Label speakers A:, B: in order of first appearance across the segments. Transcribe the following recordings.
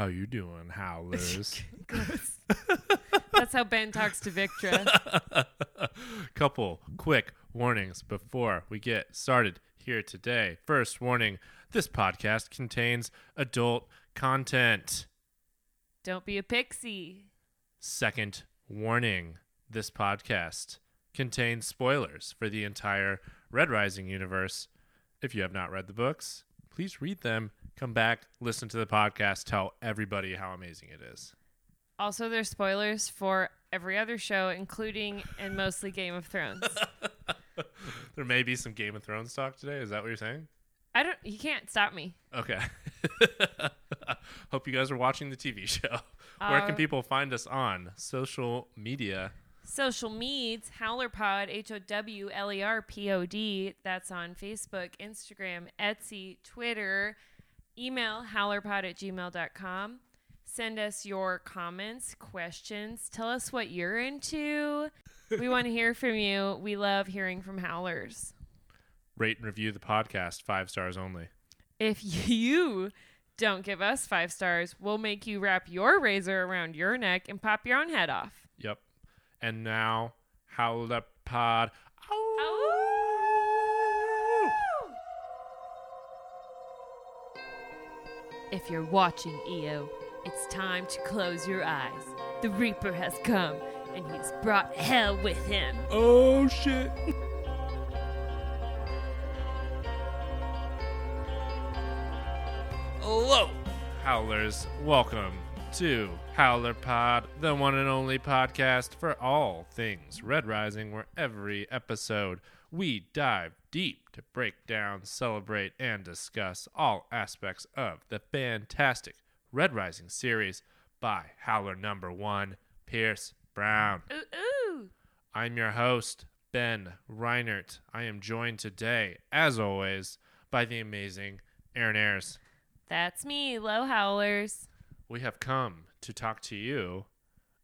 A: How you doing, howlers?
B: Gross. That's how Ben talks to Victra.
A: Couple quick warnings before we get started here today. First warning this podcast contains adult content.
B: Don't be a pixie.
A: Second warning this podcast contains spoilers for the entire Red Rising universe. If you have not read the books, please read them. Come back, listen to the podcast, tell everybody how amazing it is.
B: Also, there's spoilers for every other show, including and mostly Game of Thrones.
A: There may be some Game of Thrones talk today. Is that what you're saying?
B: I don't. You can't stop me.
A: Okay. Hope you guys are watching the TV show. Where can
B: Uh,
A: people find us on social media?
B: Social meds, HowlerPod, H O W L E R P O D. That's on Facebook, Instagram, Etsy, Twitter. Email howlerpod at gmail.com. Send us your comments, questions. Tell us what you're into. We want to hear from you. We love hearing from howlers.
A: Rate and review the podcast, five stars only.
B: If you don't give us five stars, we'll make you wrap your razor around your neck and pop your own head off.
A: Yep. And now, Howler Pod.
B: If you're watching Eo, it's time to close your eyes. The Reaper has come, and he's brought hell with him.
A: Oh, shit. Hello, Howlers. Welcome to Howler Pod, the one and only podcast for all things Red Rising, where every episode we dive deep to break down, celebrate, and discuss all aspects of the fantastic Red Rising series by Howler number one, Pierce Brown.
B: Ooh, ooh.
A: I'm your host, Ben Reinert. I am joined today, as always, by the amazing Aaron Ayers.
B: That's me, low howlers.
A: We have come to talk to you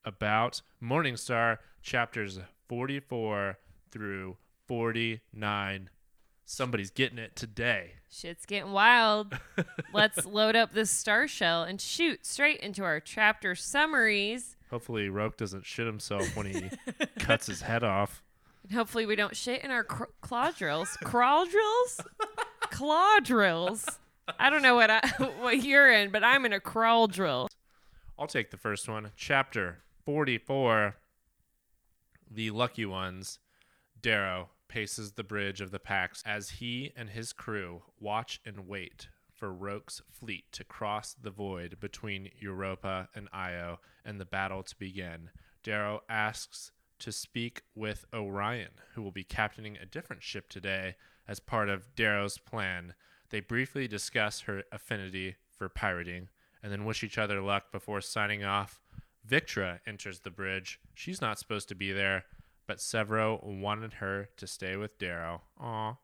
A: about Morningstar chapters 44 through 49. Somebody's getting it today.
B: Shit's getting wild. Let's load up this star shell and shoot straight into our chapter summaries.
A: Hopefully, Roque doesn't shit himself when he cuts his head off.
B: And hopefully, we don't shit in our cr- claw drills. Crawl drills? claw drills. I don't know what I, what you're in, but I'm in a crawl drill.
A: I'll take the first one. Chapter 44 The Lucky Ones. Darrow paces the bridge of the Pax as he and his crew watch and wait for Roque's fleet to cross the void between Europa and Io and the battle to begin. Darrow asks to speak with Orion, who will be captaining a different ship today as part of Darrow's plan. They briefly discuss her affinity for pirating and then wish each other luck before signing off. Victra enters the bridge. She's not supposed to be there, but Sevro wanted her to stay with Darrow. Aw.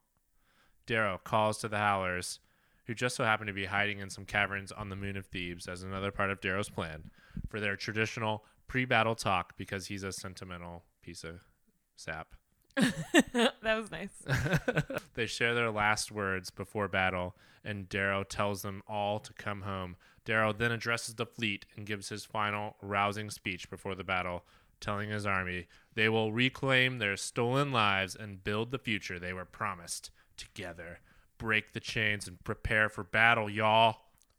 A: Darrow calls to the Howlers, who just so happen to be hiding in some caverns on the moon of Thebes as another part of Darrow's plan for their traditional pre battle talk because he's a sentimental piece of sap.
B: that was nice.
A: they share their last words before battle, and Darrow tells them all to come home. Darrow then addresses the fleet and gives his final rousing speech before the battle, telling his army they will reclaim their stolen lives and build the future they were promised together. Break the chains and prepare for battle, y'all.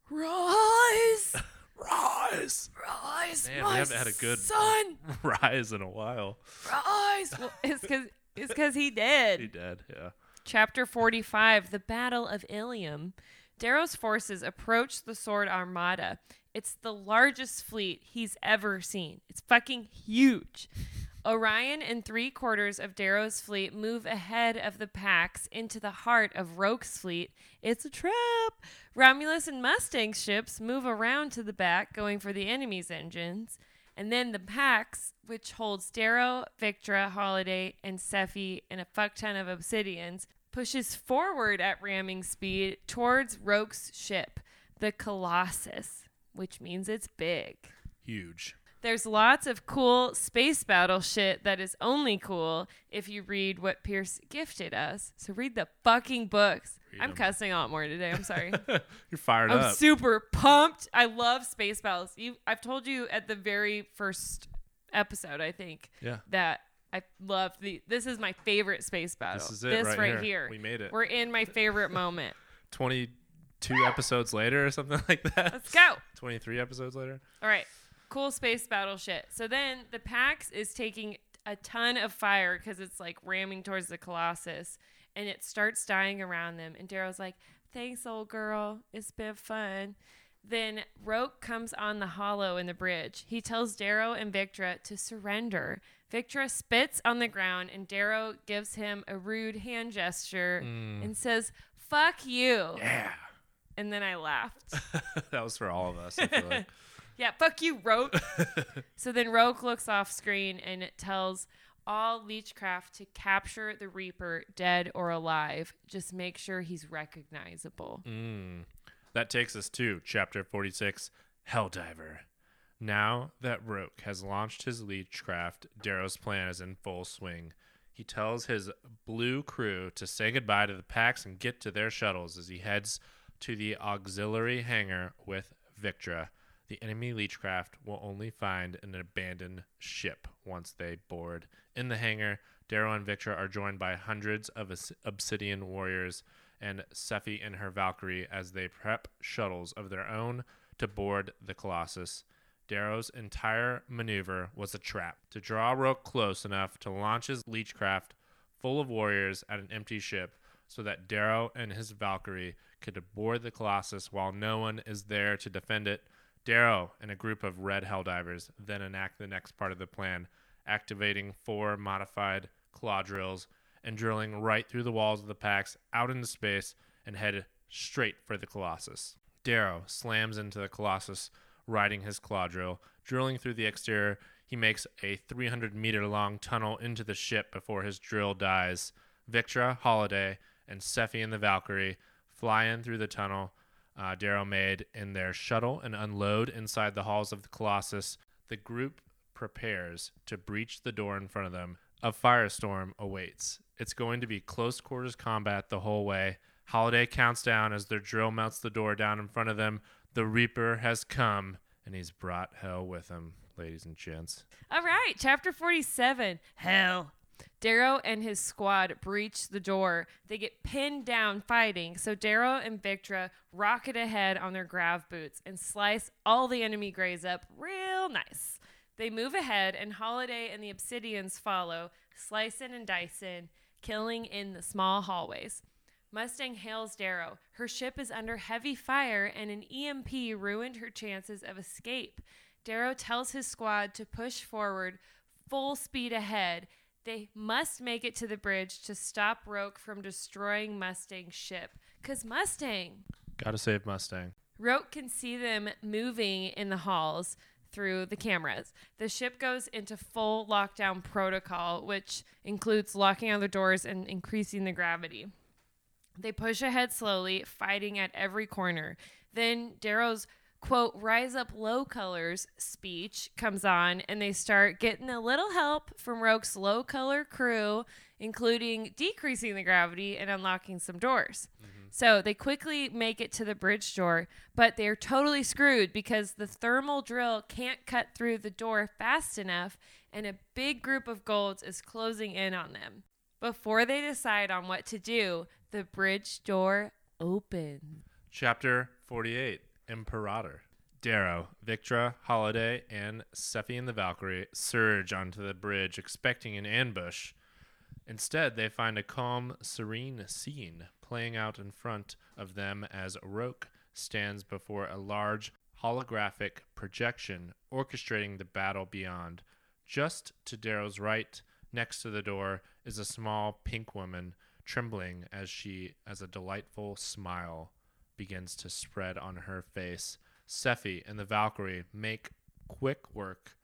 B: Rise!
A: Rise!
B: Rise,
A: Man, we haven't had a good
B: son!
A: rise in a while.
B: Rise! Well, it's because it's because he did.
A: He
B: did.
A: yeah.
B: Chapter 45 The Battle of Ilium. Darrow's forces approach the Sword Armada. It's the largest fleet he's ever seen. It's fucking huge. Orion and three quarters of Darrow's fleet move ahead of the Pax into the heart of Roque's fleet. It's a trap. Romulus and Mustang ships move around to the back, going for the enemy's engines. And then the Pax, which holds Darrow, Victra, Holiday, and Sefi and a fuck ton of obsidians, pushes forward at ramming speed towards Roque's ship, the Colossus, which means it's big.
A: Huge.
B: There's lots of cool space battle shit that is only cool if you read what Pierce gifted us. So read the fucking books.
A: Eat
B: I'm
A: 'em.
B: cussing a lot more today. I'm sorry.
A: You're fired up.
B: I'm super pumped. I love space battles. You, I've told you at the very first episode, I think,
A: yeah.
B: that I love the. This is my favorite space battle.
A: This is it
B: This
A: right,
B: here.
A: here. We made it.
B: We're in my favorite moment.
A: 22 episodes later or something like that.
B: Let's go.
A: 23 episodes later.
B: All right. Cool space battle shit. So then the Pax is taking a ton of fire because it's like ramming towards the Colossus and it starts dying around them. And Darrow's like, Thanks, old girl. It's been fun. Then Roque comes on the holo in the bridge. He tells Darrow and Victra to surrender. Victra spits on the ground and Darrow gives him a rude hand gesture and says, Fuck you.
A: Yeah.
B: And then I laughed.
A: that was for all of us. Like.
B: Yeah, fuck you, Roque. so then Roque looks off screen and it tells all Leechcraft to capture the Reaper, dead or alive. Just make sure he's recognizable.
A: Mm. That takes us to chapter 46 Helldiver. Now that Roque has launched his Leechcraft, Darrow's plan is in full swing. He tells his blue crew to say goodbye to the Pax and get to their shuttles as he heads to the auxiliary hangar with Victra. The enemy Leechcraft will only find an abandoned ship once they board. In the hangar, Darrow and Victra are joined by hundreds of obsidian warriors and Sefi and her Valkyrie as they prep shuttles of their own to board the Colossus. Darrow's entire maneuver was a trap to draw Roque close enough to launch his Leechcraft full of warriors at an empty ship so that Darrow and his Valkyrie could board the Colossus while no one is there to defend it. Darrow and a group of red Helldivers then enact the next part of the plan, activating four modified claw drills and drilling right through the walls of the Pax out into space and head straight for the Colossus. Darrow slams into the Colossus, riding his claw drill. Drilling through the exterior, he makes a 300 meter long tunnel into the ship before his drill dies. Victra, Holiday, and Sefi and the Valkyrie fly in through the tunnel uh, Darrow made in their shuttle and unload inside the halls of the Colossus. The group prepares to breach the door in front of them. A firestorm awaits. It's going to be close quarters combat the whole way. Holiday counts down as their drill melts the door down in front of them. The Reaper has come, and he's brought hell with him, ladies and gents.
B: All right, chapter 47 Hell. Darrow and his squad breach the door. They get pinned down fighting, so Darrow and Victra rocket ahead on their grav boots and slice all the enemy greys up real nice. They move ahead, and Holiday and the Obsidians follow, slicing and dicing, killing in the small hallways. Mustang hails Darrow. Her ship is under heavy fire, and an EMP ruined her chances of escape. Darrow tells his squad to push forward, full speed ahead. They must make it to the bridge to stop Roque from destroying Mustang's ship. Because Mustang.
A: Gotta save Mustang.
B: Roque can see them moving in the halls through the cameras. The ship goes into full lockdown protocol, which includes locking all the doors and increasing the gravity. They push ahead slowly, fighting at every corner. Then Darrow's quote, rise up low colors speech comes on, and they start getting a little help from Roque's low color crew, including decreasing the gravity and unlocking some doors. Mm-hmm. So they quickly make it to the bridge door, but they're totally screwed because the thermal drill can't cut through the door fast enough, and a big group of golds is closing in on them. Before they decide on what to do, the bridge door opens.
A: Chapter 48 Imperator. Darrow, Victra, Holiday, and Sefi and the Valkyrie surge onto the bridge, expecting an ambush. Instead, they find a calm, serene scene playing out in front of them as Roque stands before a large holographic projection orchestrating the battle beyond. Just to Darrow's right, next to the door, is a small pink woman, trembling as she, as a delightful smile begins to spread on her face. Sefi and the Valkyrie make quick work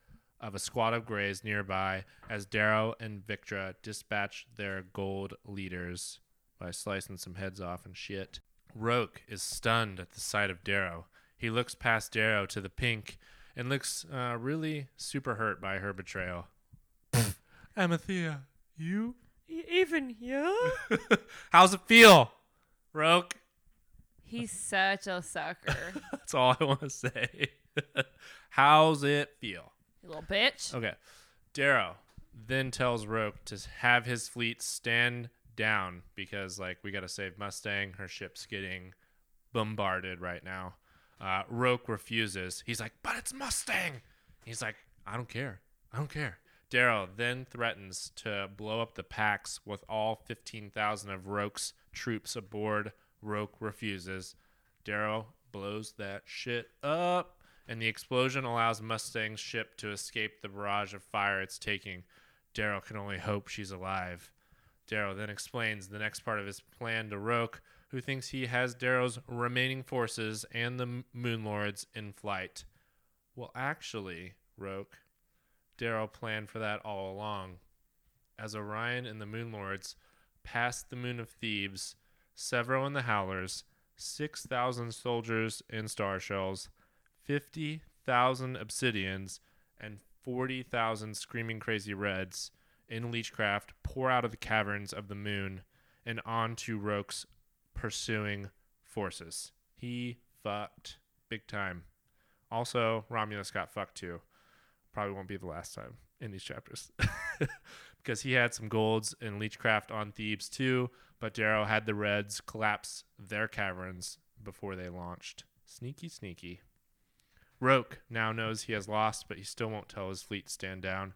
A: of a squad of greys nearby as Darrow and Victra dispatch their gold leaders by slicing some heads off and shit. Roque is stunned at the sight of Darrow. He looks past Darrow to the pink and looks uh, really super hurt by her betrayal. Amathea, you?
B: Even you?
A: How's it feel? Roque.
B: He's such a sucker.
A: That's all I want to say. How's it feel?
B: You little bitch.
A: Okay. Darrow then tells Roque to have his fleet stand down because, like, we got to save Mustang. Her ship's getting bombarded right now. Uh, Roque refuses. He's like, but it's Mustang. He's like, I don't care. I don't care. Darrow then threatens to blow up the Pax with all 15,000 of Roque's troops aboard. Roque refuses. Darrow blows that shit up, and the explosion allows Mustang's ship to escape the barrage of fire it's taking. Darrow can only hope she's alive. Darrow then explains the next part of his plan to Roque, who thinks he has Darrow's remaining forces and the Moon Lords in flight. Well, actually, Roque, Darrow planned for that all along. As Orion and the Moon Lords passed the moon of Thebes, Sevro and the Howlers, 6,000 soldiers in star shells, 50,000 obsidians, and 40,000 screaming crazy reds in Leechcraft pour out of the caverns of the moon and onto Roque's pursuing forces. He fucked big time. Also, Romulus got fucked too. Probably won't be the last time in these chapters. because he had some golds in Leechcraft on Thebes too, but Darrow had the Reds collapse their caverns before they launched. Sneaky, sneaky. Roque now knows he has lost, but he still won't tell his fleet to stand down.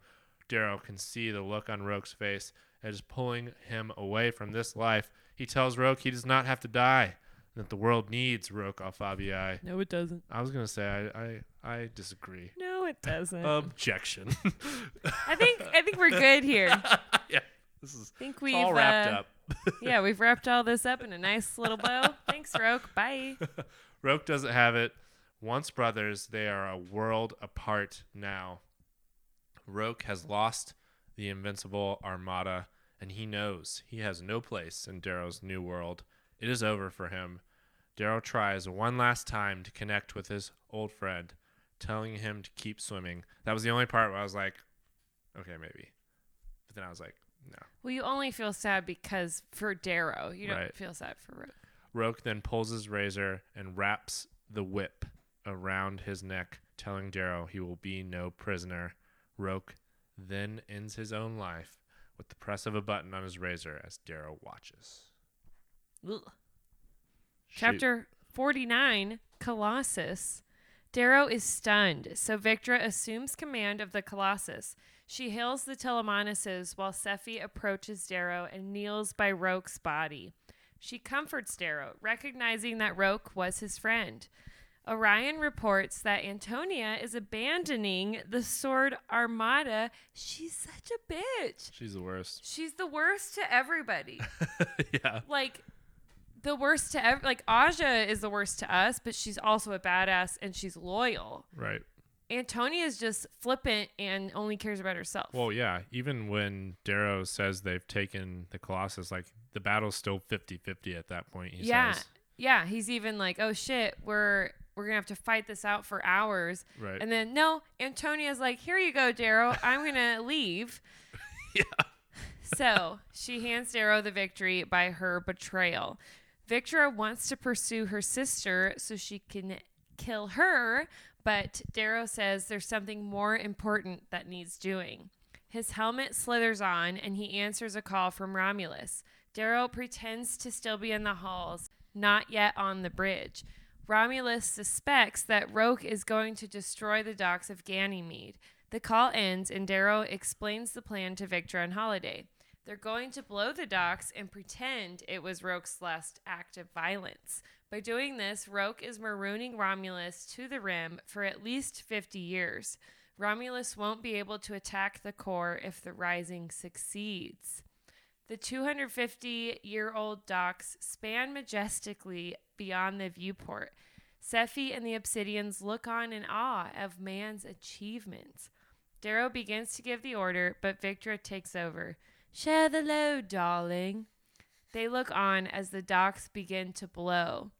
A: Darrow can see the look on Roque's face that is pulling him away from this life. He tells Roque he does not have to die, and that the world needs Roque Alfabii.
B: No, it doesn't.
A: I was gonna say I I, I disagree.
B: No, it doesn't.
A: Objection.
B: I think I think we're good here.
A: Yeah, this is
B: think we've
A: all wrapped
B: uh,
A: up.
B: yeah, we've wrapped all this up in a nice little bow. Thanks, Roque. Bye.
A: Roque doesn't have it. Once brothers, they are a world apart now. Roque has lost the invincible armada, and he knows he has no place in Darrow's new world. It is over for him. Darrow tries one last time to connect with his old friend, telling him to keep swimming. That was the only part where I was like, okay, maybe. But then I was like, no.
B: Well, you only feel sad because for Darrow. You don't
A: Right.
B: feel sad for Roque.
A: Roque then pulls his razor and wraps the whip around his neck, telling Darrow he will be no prisoner. Roque then ends his own life with the press of a button on his razor as Darrow watches.
B: Ugh. Chapter 49 Colossus. Darrow is stunned, so Victra assumes command of the Colossus. She hails the Telemanuses while Sefi approaches Darrow and kneels by Roque's body. She comforts Darrow, recognizing that Roque was his friend. Orion reports that Antonia is abandoning the Sword Armada. She's such a bitch.
A: She's the worst.
B: She's the worst to everybody
A: yeah.
B: like the worst to ever like Aja is the worst to us, but she's also a badass and she's loyal.
A: Right.
B: Antonia is just flippant and only cares about herself.
A: Well, yeah. Even when Darrow says they've taken the Colossus, like the battle's still 50 50 at that point, he
B: yeah.
A: says.
B: Yeah, he's even like, "Oh shit, we're we're going to have to fight this out for hours."
A: Right.
B: And then no, Antonia's like, "Here you go, Darrow. I'm going to leave."
A: yeah.
B: So she hands Darrow the victory by her betrayal. Victra wants to pursue her sister so she can kill her, but Darrow says there's something more important that needs doing. His helmet slithers on and he answers a call from Romulus. Darrow pretends to still be in the halls, not yet on the bridge. Romulus suspects that Roque is going to destroy the docks of Ganymede. The call ends and Darrow explains the plan to Victra and Holiday. They're going to blow the docks and pretend it was Roque's last act of violence. By doing this, Roque is marooning Romulus to the rim for at least 50 years. Romulus won't be able to attack the core if the rising succeeds. The 250 year old docks span majestically beyond the viewport. Sefi and the Obsidians look on in awe of man's achievements. Darrow begins to give the order, but Victra takes over. Share the load, darling. They look on as the docks begin to blow.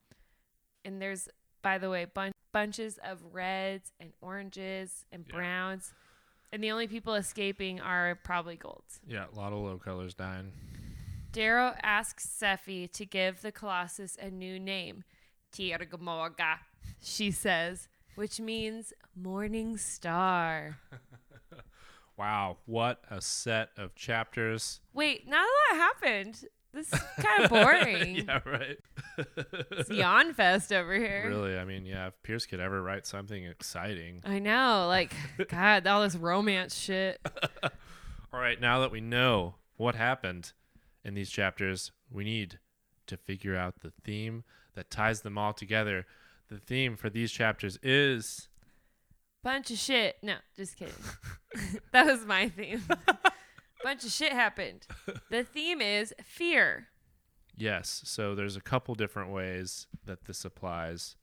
B: And there's, by the way, bun- bunches of reds and oranges and browns. And the only people escaping are probably golds.
A: Yeah. A lot of low colors dying.
B: Darrow asks Sefi to give the Colossus a new name. Tirgamorga, she says, which means morning star.
A: Wow, what a set of chapters.
B: Wait, now that that happened, this is kind of boring.
A: yeah, right.
B: It's yawn fest over here.
A: really, I mean, yeah, if Pierce could ever write something exciting.
B: I know, like, God, all this romance shit.
A: All right, now that we know what happened in these chapters, we need to figure out the theme that ties them all together. The theme for these chapters is
B: Bunch of shit. No, just kidding. that was my theme. Bunch of shit happened. The theme is fear.
A: yes. So there's a couple different ways that this applies.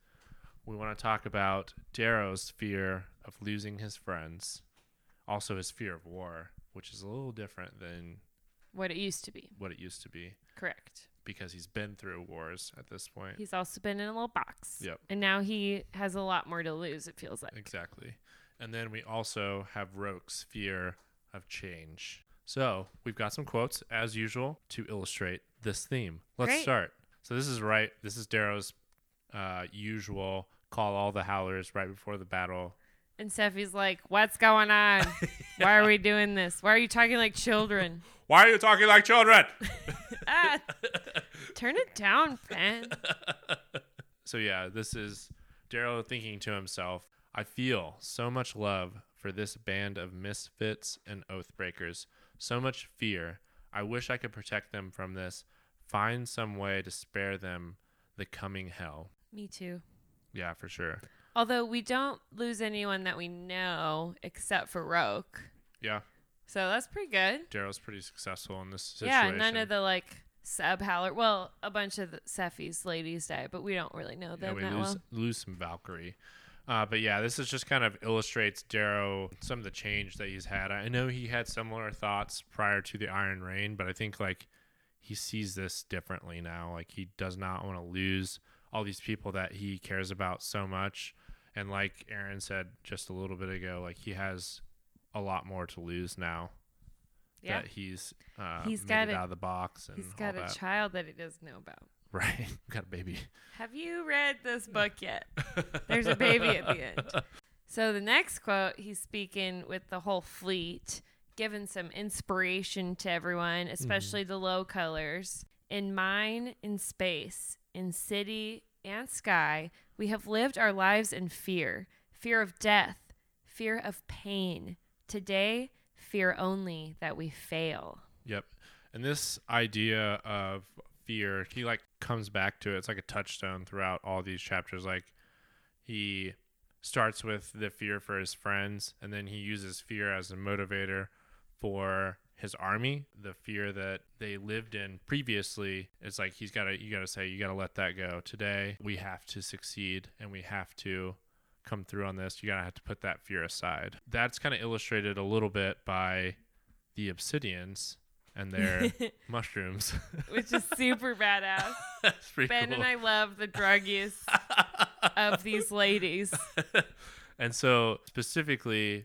A: We want to talk about Darrow's fear of losing his friends, also his fear of war, which is a little different than
B: What it used to be.
A: what it used to be
B: Correct.
A: because he's been through wars at this point.
B: He's also been in a little box.
A: Yep.
B: And now he has a lot more to lose, it feels like.
A: Exactly. And then we also have Roque's fear of change. So we've got some quotes as usual to illustrate this theme. Let's
B: Great.
A: start. So this is right. This is Darrow's uh, usual call all the howlers right before the battle.
B: And Sefi's like, What's going on? Why are we doing this? Why are you talking like children?
A: Why are you talking like children?
B: ah, turn it down, Fen.
A: so yeah, this is Darrow thinking to himself, I feel so much love for this band of misfits and oath breakers, so much fear. I wish I could protect them from this, find some way to spare them the coming hell.
B: Me too.
A: Yeah, for sure.
B: Although we don't lose anyone that we know except for Roque.
A: Yeah,
B: So that's pretty good.
A: Darrow's pretty successful in this situation.
B: Yeah, none of the like sub howler. Well, a bunch of the Sefi's ladies die, but we don't really know
A: yeah,
B: them
A: we
B: that
A: lose
B: well.
A: lose some Valkyrie. Uh, but yeah, this is just kind of illustrates Darrow some of the change that he's had. I know he had similar thoughts prior to the Iron Rain, but I think like he sees this differently now. Like he does not want to lose all these people that he cares about so much. And like Aaron said just a little bit ago, like he has a lot more to lose now
B: Yeah.
A: that he's uh,
B: He's got
A: it
B: a-
A: out of the box and
B: He's got a
A: that.
B: child that he doesn't know about.
A: right, got a baby.
B: Have you read this book yet? There's a baby at the end. So the next quote, he's speaking with the whole fleet, giving some inspiration to everyone, mm-hmm. especially the low colors. In mine, in space, in city and sky, we have lived our lives in fear fear of death, fear of pain. Today, fear only that we fail.
A: Yep. And this idea of fear, he like comes back to it. It's like a touchstone throughout all these chapters. Like he starts with the fear for his friends and then he uses fear as a motivator for his army. The fear that they lived in previously is like he's got to you got to say you got to let that go. Today we have to succeed and we have to come through on this. You got to have to put that fear aside. That's kind of illustrated a little bit by the obsidians and their mushrooms.
B: Which is super badass. Ben
A: cool.
B: and I love the drug use of these ladies.
A: and so specifically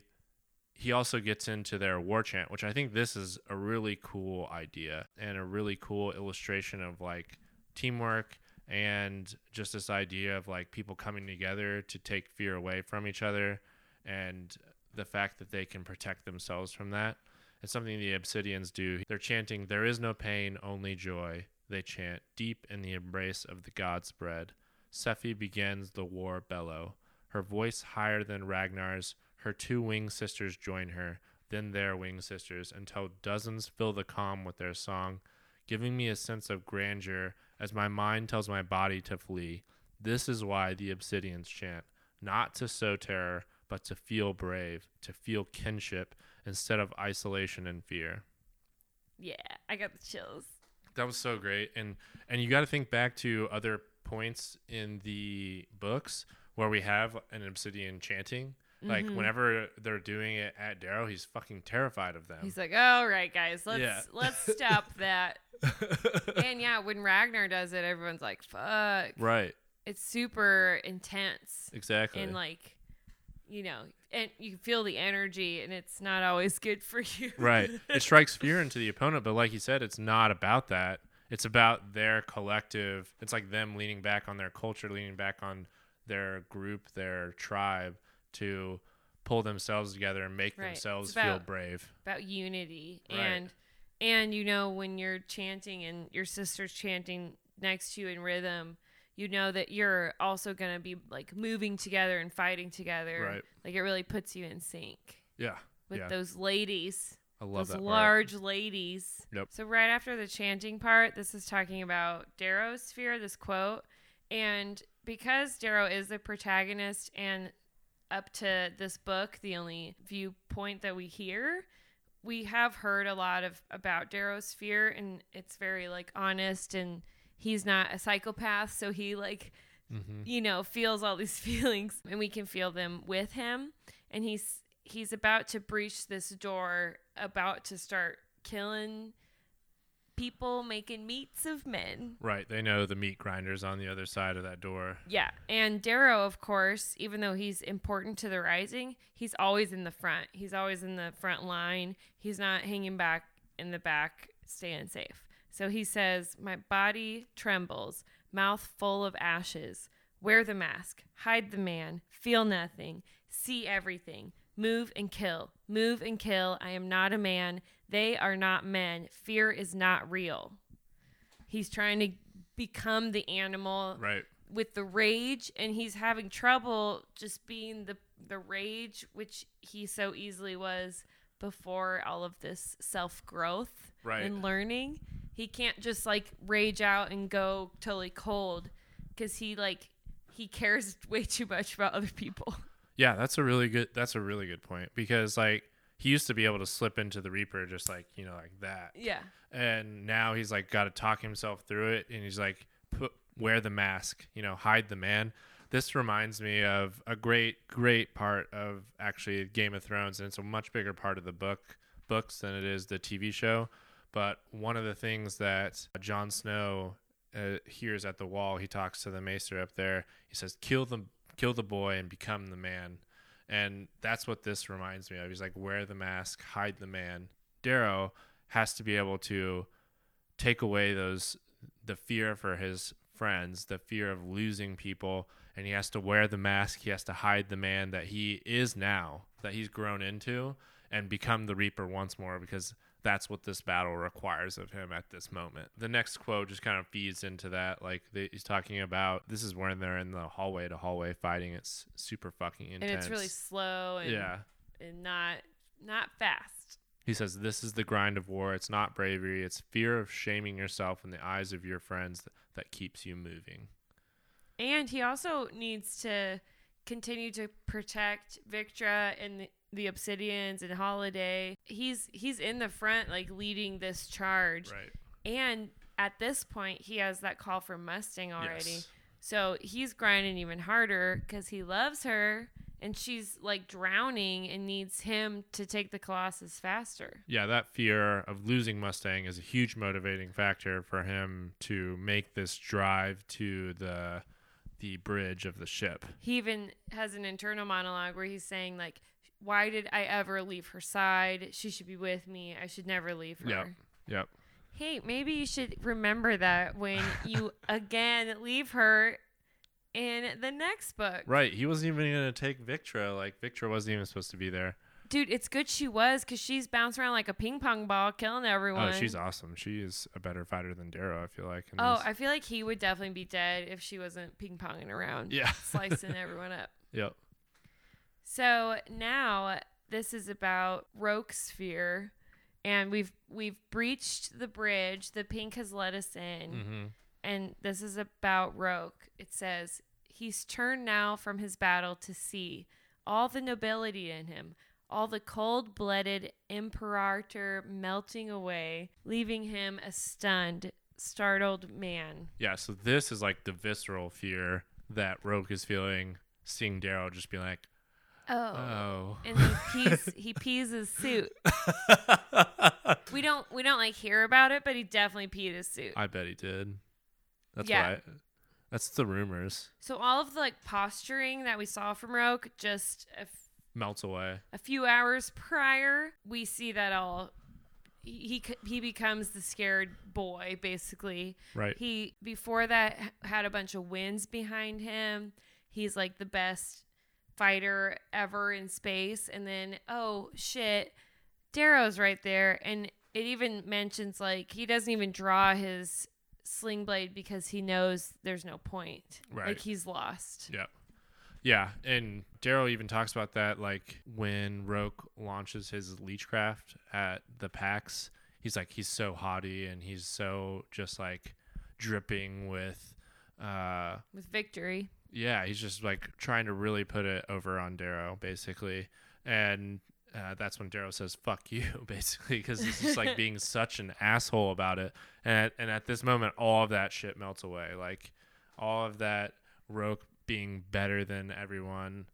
A: he also gets into their war chant which i think this is a really cool idea and a really cool illustration of like teamwork and just this idea of like people coming together to take fear away from each other and the fact that they can protect themselves from that it's something the obsidians do they're chanting there is no pain only joy they chant deep in the embrace of the gods bread Sefi begins the war bellow her voice higher than Ragnar's. Her two winged sisters join her, then their winged sisters, until dozens fill the calm with their song, giving me a sense of grandeur as my mind tells my body to flee. This is why the obsidians chant, not to sow terror, but to feel brave, to feel kinship instead of isolation and fear.
B: Yeah, I got the chills.
A: That was so great, and and you got to think back to other points in the books where we have an obsidian chanting. Like
B: Mhm.
A: whenever they're doing it at Darrow, he's fucking terrified of them.
B: He's like, "All right, guys, let's
A: Yeah.
B: let's stop that." and yeah, when Ragnar does it, everyone's like, "Fuck!"
A: right,
B: It's super intense
A: exactly.
B: and like, you know, and you feel the energy, and it's not always good for you.
A: Right. It strikes fear into the opponent, but like you said, it's not about that. It's about their collective. It's like them leaning back on their culture, leaning back on their group, their tribe to pull themselves together and make
B: Right.
A: Themselves feel brave.
B: about unity
A: Right.
B: and and you know when you're chanting and your sister's chanting next to you in rhythm you know that you're also going to be like moving together and fighting together
A: Right.
B: like it really puts you in sync
A: Yeah.
B: with
A: yeah.
B: those ladies
A: I love
B: those
A: that. part.
B: large ladies
A: Yep.
B: so right after the chanting part this is talking about darrow's sphere this quote and because darrow is the protagonist and up to this book the only viewpoint that we hear we have heard a lot of about darrow's sphere and it's very like honest and he's not a psychopath so he like
A: Mhm.
B: you know feels all these feelings and we can feel them with him and he's he's about to breach this door about to start killing people making meats of men
A: Right. They know the meat grinders on the other side of that door.
B: yeah and darrow of course even though he's important to the rising he's always in the front he's always in the front line he's not hanging back in the back staying safe so he says my body trembles mouth full of ashes. Wear the mask hide the man feel nothing see everything. Move and kill move and kill. I am not a man. They are not men. Fear is not real. He's trying to become the animal
A: Right.
B: with the rage and he's having trouble just being the the rage which he so easily was before all of this self-growth
A: Right.
B: and learning he can't just like rage out and go totally cold cuz he like he cares way too much about other people
A: Yeah, that's a really good that's a really good point because like he used to be able to slip into the reaper just like, you know, like that.
B: yeah
A: And now he's like got to talk himself through it and he's like put wear the mask, you know, hide the man. This reminds me of a great great part of actually Game of Thrones and it's a much bigger part of the book books than it is the TV show. But one of the things that Jon Snow uh, hears at the wall, he talks to the maester up there. He says, "Kill the kill the boy and become the man." And that's what this reminds me of. He's like, "Wear the mask, hide the man." Darrow has to be able to take away those the fear for his friends, the fear of losing people, and he has to wear the mask. He has to hide the man that he is now, that he's grown into, and become the Reaper once more because that's what this battle requires of him at this moment. The next quote just kind of feeds into that. Like the, he's talking about this is when they're in the hallway to hallway fighting. It's super fucking intense.
B: and it's really slow and,
A: yeah.
B: and not not fast
A: He says, This is the grind of war. It's not bravery. It's fear of shaming yourself in the eyes of your friends that, that keeps you moving.
B: And he also needs to continue to protect Victra and the, Obsidians and Holiday. He's he's in the front, like leading this charge.
A: Right.
B: And at this point, he has that call from Mustang already.
A: Yes.
B: So he's grinding even harder because he loves her, and she's like drowning and needs him to take the Colossus faster.
A: Yeah, that fear of losing Mustang is a huge motivating factor for him to make this drive to the the bridge of the ship.
B: he even has an internal monologue where he's saying like why did i ever leave her side she should be with me i should never leave her
A: Yep. Yep.
B: hey maybe you should remember that when you again leave her in the next book
A: Right. He wasn't even going to take Victra. Like, Victra wasn't even supposed to be there.
B: dude it's good she was because she's bouncing around like a ping pong ball killing oh, everyone
A: Oh, she's awesome. She is a better fighter than Darrow, I feel like.
B: oh i feel like he would definitely be dead if she wasn't ping ponging around
A: Yeah.
B: slicing everyone up
A: Yep.
B: So now this is about Roque Sphere, and we've we've breached the bridge. The pink has let us in,
A: Mm-hmm.
B: and this is about Roque. It says he's turned now from his battle to see all the nobility in him, all the cold-blooded imperator melting away, leaving him a stunned, startled man.
A: Yeah, so this is like the visceral fear that Roque is feeling, seeing Darrow just be like,
B: Oh.
A: oh.
B: And he pees he pees his suit. We don't we don't like hear about it, but he definitely peed his suit.
A: I bet he did. That's
B: Yeah.
A: why. That's the rumors.
B: So all of the like posturing that we saw from Roque just a, f-
A: Melts away.
B: a few hours prior, we see that all he he becomes the scared boy basically.
A: Right.
B: He before that had a bunch of wins behind him. He's like the best fighter ever in space and then oh shit, Darrow's right there and it even mentions like he doesn't even draw his sling blade because he knows there's no point.
A: Right.
B: Like he's lost.
A: Yeah. Yeah, and Darrow even talks about that like when Roque launches his leechcraft at the PAX, he's like he's so haughty and he's so just like dripping with uh
B: With victory.
A: Yeah, he's just like trying to really put it over on Darrow basically. And uh, that's when Darrow says "fuck you," basically, because he's just like being such an asshole about it. And at, and at this moment, all of that shit melts away. Like all of that Roque being better than everyone,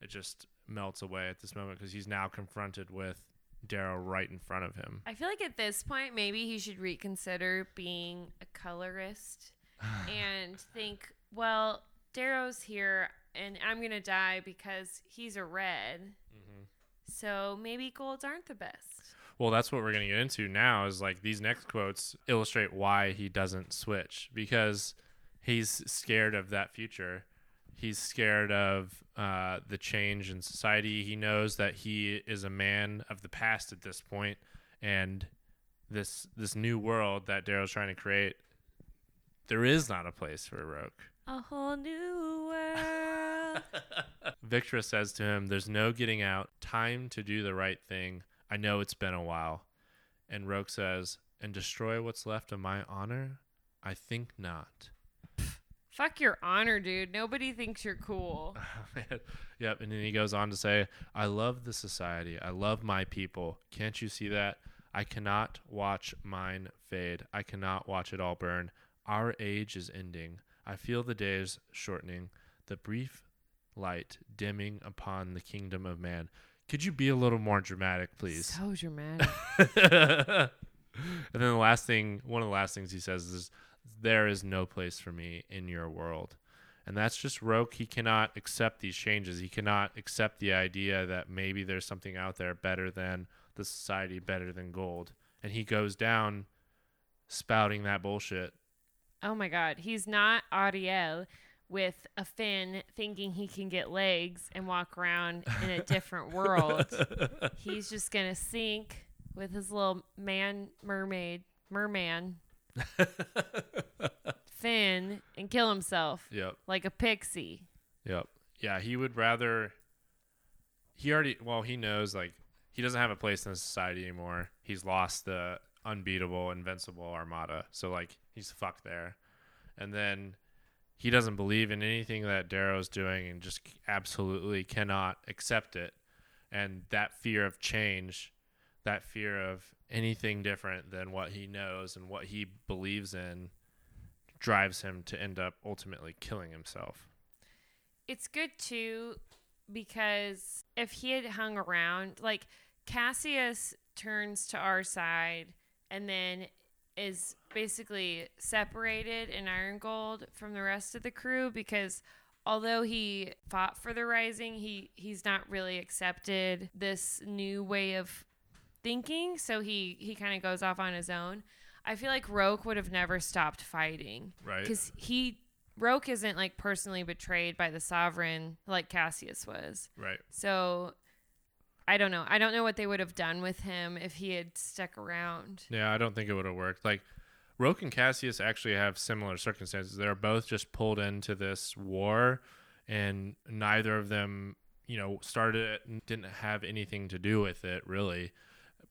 A: it just melts away at this moment because he's now confronted with Darrow right in front of him.
B: I feel like at this point, maybe he should reconsider being a colorist and think, well, Darrow's here and I'm going to die because he's a red. So maybe golds aren't the best.
A: Well, that's what we're going to get into now is like these next quotes illustrate why he doesn't switch because he's scared of that future. He's scared of uh, the change in society. He knows that he is a man of the past at this point, and this this new world that Darrow's trying to create, there is not a place for Roque.
B: A whole new world.
A: Victra says to him, There's no getting out. Time to do the right thing. I know it's been a while. And Roque says, And destroy what's left of my honor? I think not.
B: Fuck your honor, dude. Nobody thinks you're cool.
A: Yep. And then he goes on to say, I love the society. I love my people. Can't you see that? I cannot watch mine fade. I cannot watch it all burn. Our age is ending. I feel the days shortening, the brief light dimming upon the kingdom of man. Could you be a little more dramatic, please?
B: So dramatic.
A: and then the last thing, one of the last things he says is, "There is no place for me in your world," and that's just Roque. He cannot accept these changes. He cannot accept the idea that maybe there's something out there better than the society, better than gold, and he goes down spouting that bullshit.
B: Oh my god, he's not Ariel with a fin thinking he can get legs and walk around in a different world. He's just going to sink with his little man mermaid merman fin and kill himself
A: Yep.
B: like a pixie.
A: Yep. Yeah, he would rather. He already. Well, he knows like he doesn't have a place in society anymore. He's lost the unbeatable, invincible armada. So like he's fucked there, and then he doesn't believe in anything that Darrow's doing, and just absolutely cannot accept it. And that fear of change, that fear of anything different than what he knows and what he believes in, drives him to end up ultimately killing himself.
B: It's good too because if he had hung around, like Cassius turns to our side and then is basically separated in Iron Gold from the rest of the crew because although he fought for the rising, he he's not really accepted this new way of thinking, so he he kind of goes off on his own. I feel like Roque would have never stopped fighting
A: Right.
B: because he Roque isn't like personally betrayed by the sovereign like Cassius was.
A: Right.
B: So I don't know. I don't know what they would have done with him if he had stuck around.
A: Yeah, I don't think it would have worked. Like Roque and Cassius actually have similar circumstances. They're both just pulled into this war and neither of them, you know, started it and didn't have anything to do with it really.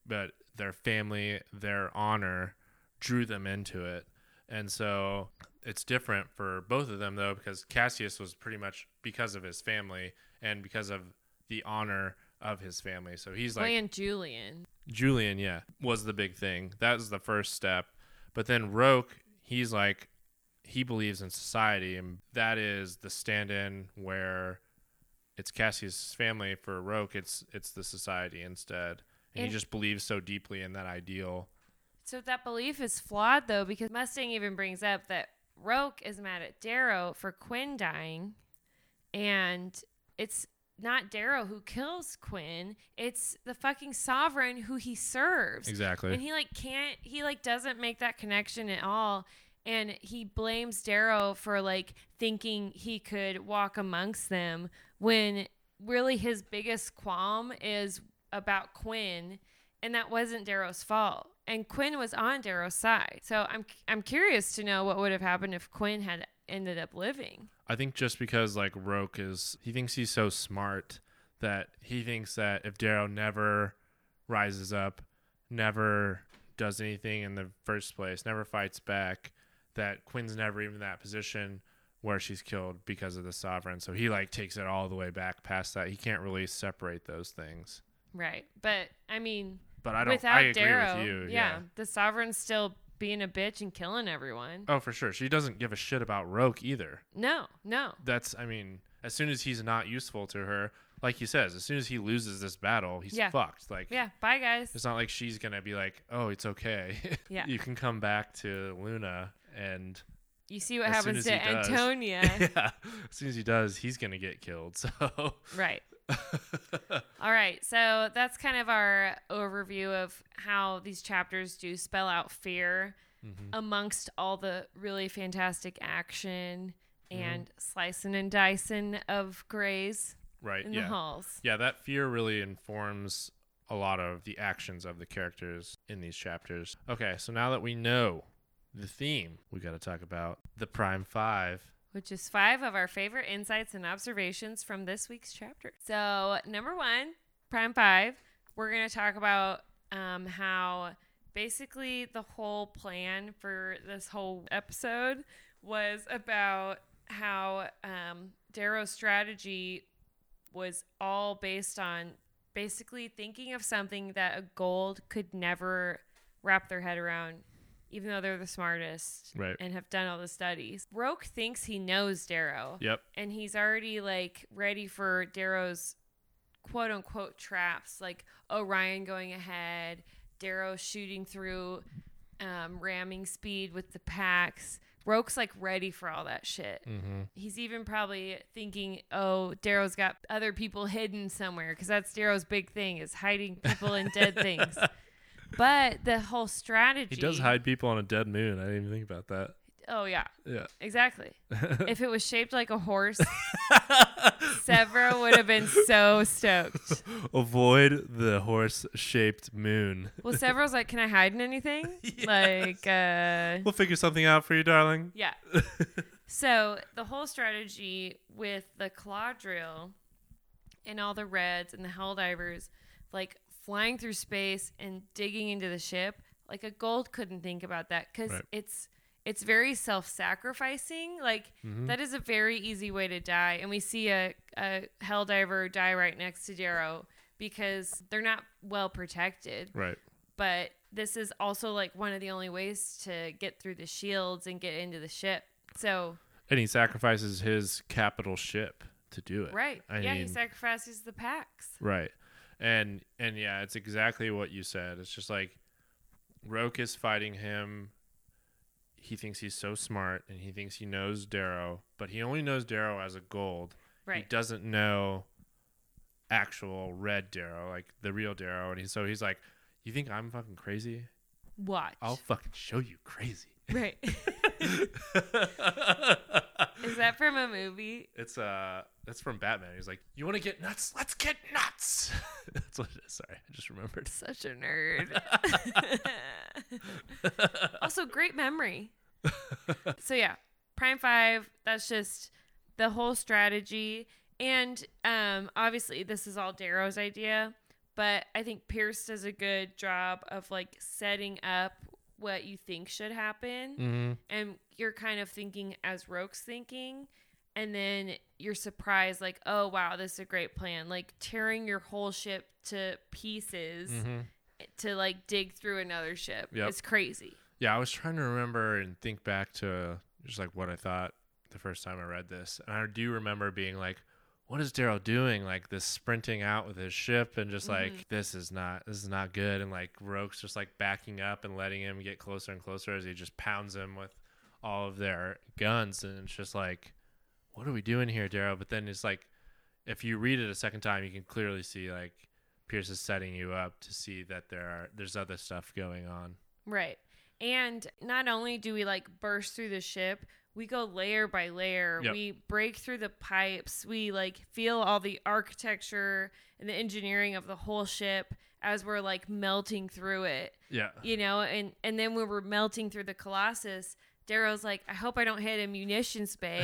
A: But their family, their honor drew them into it. And so it's different for both of them though because Cassius was pretty much because of his family and because of the honor of his family. So he's like
B: and Julian.
A: Julian, yeah, was the big thing. That was the first step. But then Roque, he's like, he believes in society, and that is the stand-in where it's Cassius' family. For Roque, it's it's the society instead, and,
B: And-
A: he just believes so deeply in that ideal.
B: So that belief is flawed though because Mustang even brings up that Roque is mad at Darrow for Quinn dying, and it's not Darrow who kills Quinn. It's the fucking sovereign who he serves.
A: Exactly.
B: And he like can't he like doesn't make that connection at all. And he blames Darrow for like thinking he could walk amongst them when really his biggest qualm is about Quinn and that wasn't Darrow's fault. And Quinn was on Darrow's side. So I'm I'm curious to know what would have happened if Quinn had ended up living.
A: I think just because like Roque is, he thinks he's so smart that he thinks that if Darrow never rises up, never does anything in the first place, never fights back, that Quinn's never even in that position where she's killed because of the sovereign. So he like takes it all the way back past that. He can't really separate those things.
B: Right. But I mean,
A: But I don't.
B: without
A: I agree
B: Darrow,
A: with you.
B: yeah, the sovereign's still being a bitch and killing everyone.
A: Oh, for sure. She doesn't give a shit about Roque either.
B: No, no.
A: That's. I mean, as soon as he's not useful to her, like he says, as soon as he loses this battle, he's
B: Yeah.
A: fucked. Like.
B: Yeah, bye guys.
A: It's not like she's gonna be like, "Oh, it's okay.
B: Yeah.
A: you can come back to Luna." And
B: You see what happens to
A: he does-
B: Antonia.
A: yeah, as soon as he does, he's gonna get killed. So
B: right. All right. So that's kind of our overview of how these chapters do spell out fear
A: Mm-hmm.
B: amongst all the really fantastic action
A: Mm-hmm.
B: and slicing and dicing of grays
A: right,
B: in the halls.
A: yeah. That fear really informs a lot of the actions of the characters in these chapters. Okay, so now that we know the theme, we got to talk about the Prime Five.
B: Which is five of our favorite insights and observations from this week's chapter. So, number one, Prime Five, we're going to talk about um, how basically the whole plan for this whole episode was about how um, Darrow's strategy was all based on basically thinking of something that a gold could never wrap their head around, even though they're the smartest
A: Right.
B: and have done all the studies. Roque thinks he knows Darrow,
A: Yep.
B: and he's already like ready for Darrow's quote unquote traps, like Orion going ahead, Darrow shooting through, um, ramming speed with the Pax. Roque's like ready for all that shit.
A: Mm-hmm.
B: He's even probably thinking, "Oh, Darrow's got other people hidden somewhere," because that's Darrow's big thing is hiding people in dead things. But the whole strategy,
A: He does hide people on a dead moon. I didn't even think about that.
B: Oh yeah,
A: Yeah.
B: exactly. if it was shaped like a horse, Sevro would have been so stoked.
A: Avoid the horse-shaped moon.
B: Well, Sevro's like, "Can I hide in anything?" Like, uh,
A: We'll figure something out for you, darling.
B: yeah. so the whole strategy with the claw drill and all the reds and the hell divers, like flying through space and digging into the ship, like a gold couldn't think about that because
A: Right.
B: it's it's very self-sacrificing. Like
A: Mm-hmm.
B: that is a very easy way to die, and we see a a hell diver die right next to Darrow because they're not well protected
A: Right.
B: but this is also like one of the only ways to get through the shields and get into the ship. So,
A: And he sacrifices his capital ship to do it.
B: right.
A: I
B: yeah, he sacrifices the Pax.
A: Right. And and yeah, it's exactly what you said. It's just like Roque is fighting him. He thinks he's so smart and he thinks he knows Darrow, but he only knows Darrow as a gold.
B: Right.
A: He doesn't know actual red Darrow, like the real Darrow. And he, so he's like, You think I'm fucking crazy?
B: What?
A: I'll fucking show you crazy.
B: Right. is that from a movie?
A: It's uh that's from Batman. He's like, You wanna get nuts? Let's get nuts. that's what it is. Sorry, I just remembered.
B: Such a nerd. also, great memory. so yeah, Prime Five. That's just the whole strategy, and um, obviously this is all Darrow's idea, but I think Pierce does a good job of like setting up what you think should happen,
A: Mm-hmm.
B: and you're kind of thinking as Roque's thinking. And then you're surprised, like, oh wow, this is a great plan. Like tearing your whole ship to pieces
A: Mm-hmm.
B: to like dig through another ship.
A: Yep.
B: It's crazy.
A: Yeah, I was trying to remember and think back to just like what I thought the first time I read this. And I do remember being like, what is Darrow doing? Like this sprinting out with his ship and just like mm-hmm. this is not this is not good and like Roque's just like backing up and letting him get closer and closer as he just pounds him with all of their guns, and it's just like, what are we doing here, Darrow? But then it's like, if you read it a second time, you can clearly see like Pierce is setting you up to see that there are there's other stuff going on.
B: Right. And not only do we like burst through the ship, we go layer by layer.
A: Yep.
B: We break through the pipes. We like feel all the architecture and the engineering of the whole ship as we're like melting through it.
A: Yeah.
B: You know, and and then when we're melting through the Colossus, Darrow's like, I hope I don't hit a munitions bay.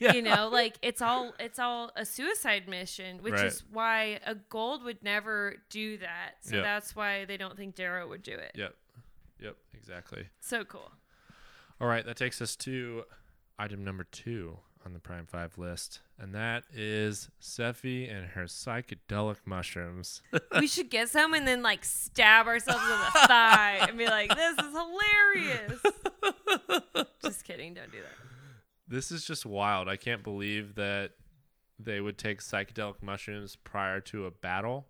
A: yeah.
B: you know like it's all it's all a suicide mission which
A: Right.
B: is why a gold would never do that so
A: Yep.
B: that's why they don't think darrow would do it
A: Yep. Yep. Exactly.
B: so cool
A: All right, that takes us to item number two on the Prime Five list, and that is Sefi and her psychedelic mushrooms.
B: we should get some and then like stab ourselves in the thigh and be like this is hilarious just kidding don't do that
A: this is just wild. I can't believe that they would take psychedelic mushrooms prior to a battle.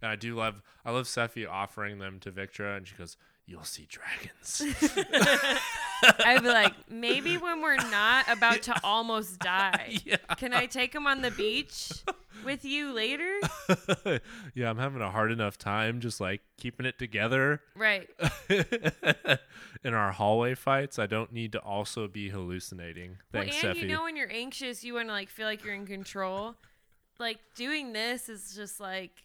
A: And I do love, I love Sefi offering them to Victra, and she goes, "You'll see dragons."
B: i'd be like maybe when we're not about to almost die
A: yeah.
B: can i take him on the beach with you later
A: yeah, I'm having a hard enough time just like keeping it together
B: right
A: in our hallway fights. I don't need to also be hallucinating. Thanks,
B: well, and
A: Sefi.
B: you know when you're anxious, you want to like feel like you're in control. Like doing this is just like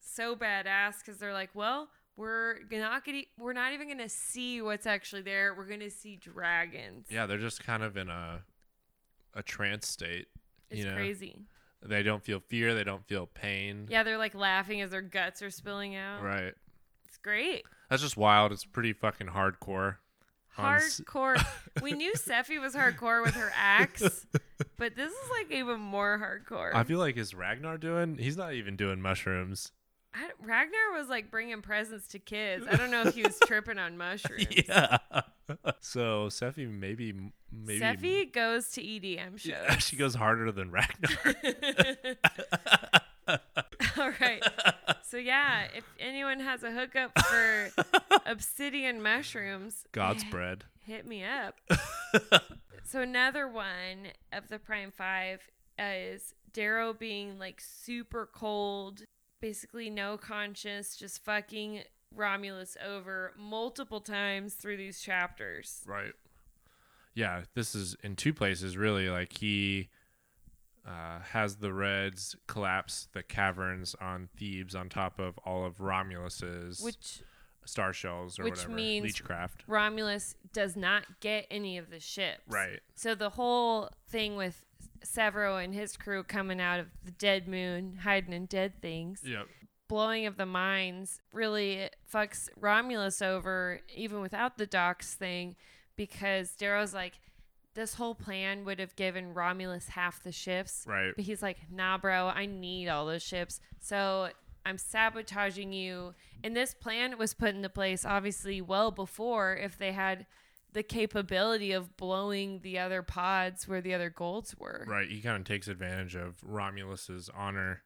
B: so badass because they're like, well, we're not gonna, we're not even gonna see what's actually there. We're gonna see dragons.
A: yeah, they're just kind of in a a trance state.
B: it's
A: you know,
B: crazy.
A: they don't feel fear. They don't feel pain.
B: Yeah, they're like laughing as their guts are spilling out.
A: Right.
B: It's great.
A: That's just wild. It's pretty fucking hardcore.
B: Hardcore. we knew Sefi was hardcore with her axe, but this is like even more hardcore.
A: I feel like is Ragnar doing? He's not even doing mushrooms.
B: I, Ragnar was like bringing presents to kids. I don't know if he was tripping on mushrooms.
A: Yeah. so Sefi maybe maybe
B: Sefi goes to EDM shows.
A: Yeah, she goes harder than Ragnar.
B: All right. So yeah, if anyone has a hookup for obsidian mushrooms,
A: God's bread.
B: hit me up. so another one of the Prime Five is Darrow being like super cold, basically no conscience, just fucking Romulus over multiple times through these chapters.
A: Right. Yeah, this is in two places really. Like he uh, has the Reds collapse the caverns on Thebes on top of all of Romulus's
B: Which
A: star shells or whatever.
B: which
A: whatever
B: means-
A: leechcraft.
B: Romulus does not get any of the ships.
A: Right.
B: So the whole thing with Sevro and his crew coming out of the dead moon, hiding in dead things,
A: Yep.
B: blowing of the mines really fucks Romulus over, even without the docks thing, because Darrow's like, this whole plan would have given Romulus half the ships.
A: Right.
B: But he's like, nah, bro, I need all those ships. So I'm sabotaging you. And this plan was put into place, obviously, well before if they had the capability of blowing the other pods where the other golds were.
A: Right. He kind of takes advantage of Romulus's honor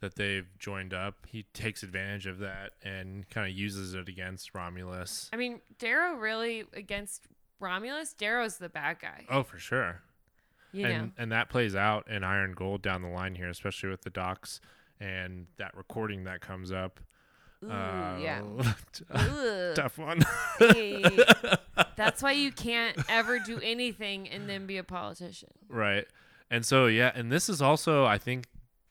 A: that they've joined up. He takes advantage of that and kind of uses it against Romulus.
B: I mean, Darrow really against Romulus, Darrow's the bad guy.
A: Oh, for sure.
B: You
A: and
B: know.
A: and that plays out in Iron Gold down the line here, especially with the docks and that recording that comes up.
B: Ooh,
A: Uh,
B: yeah.
A: t- tough one.
B: Hey. That's why you can't ever do anything and then be a politician.
A: right. And so yeah, and this is also I think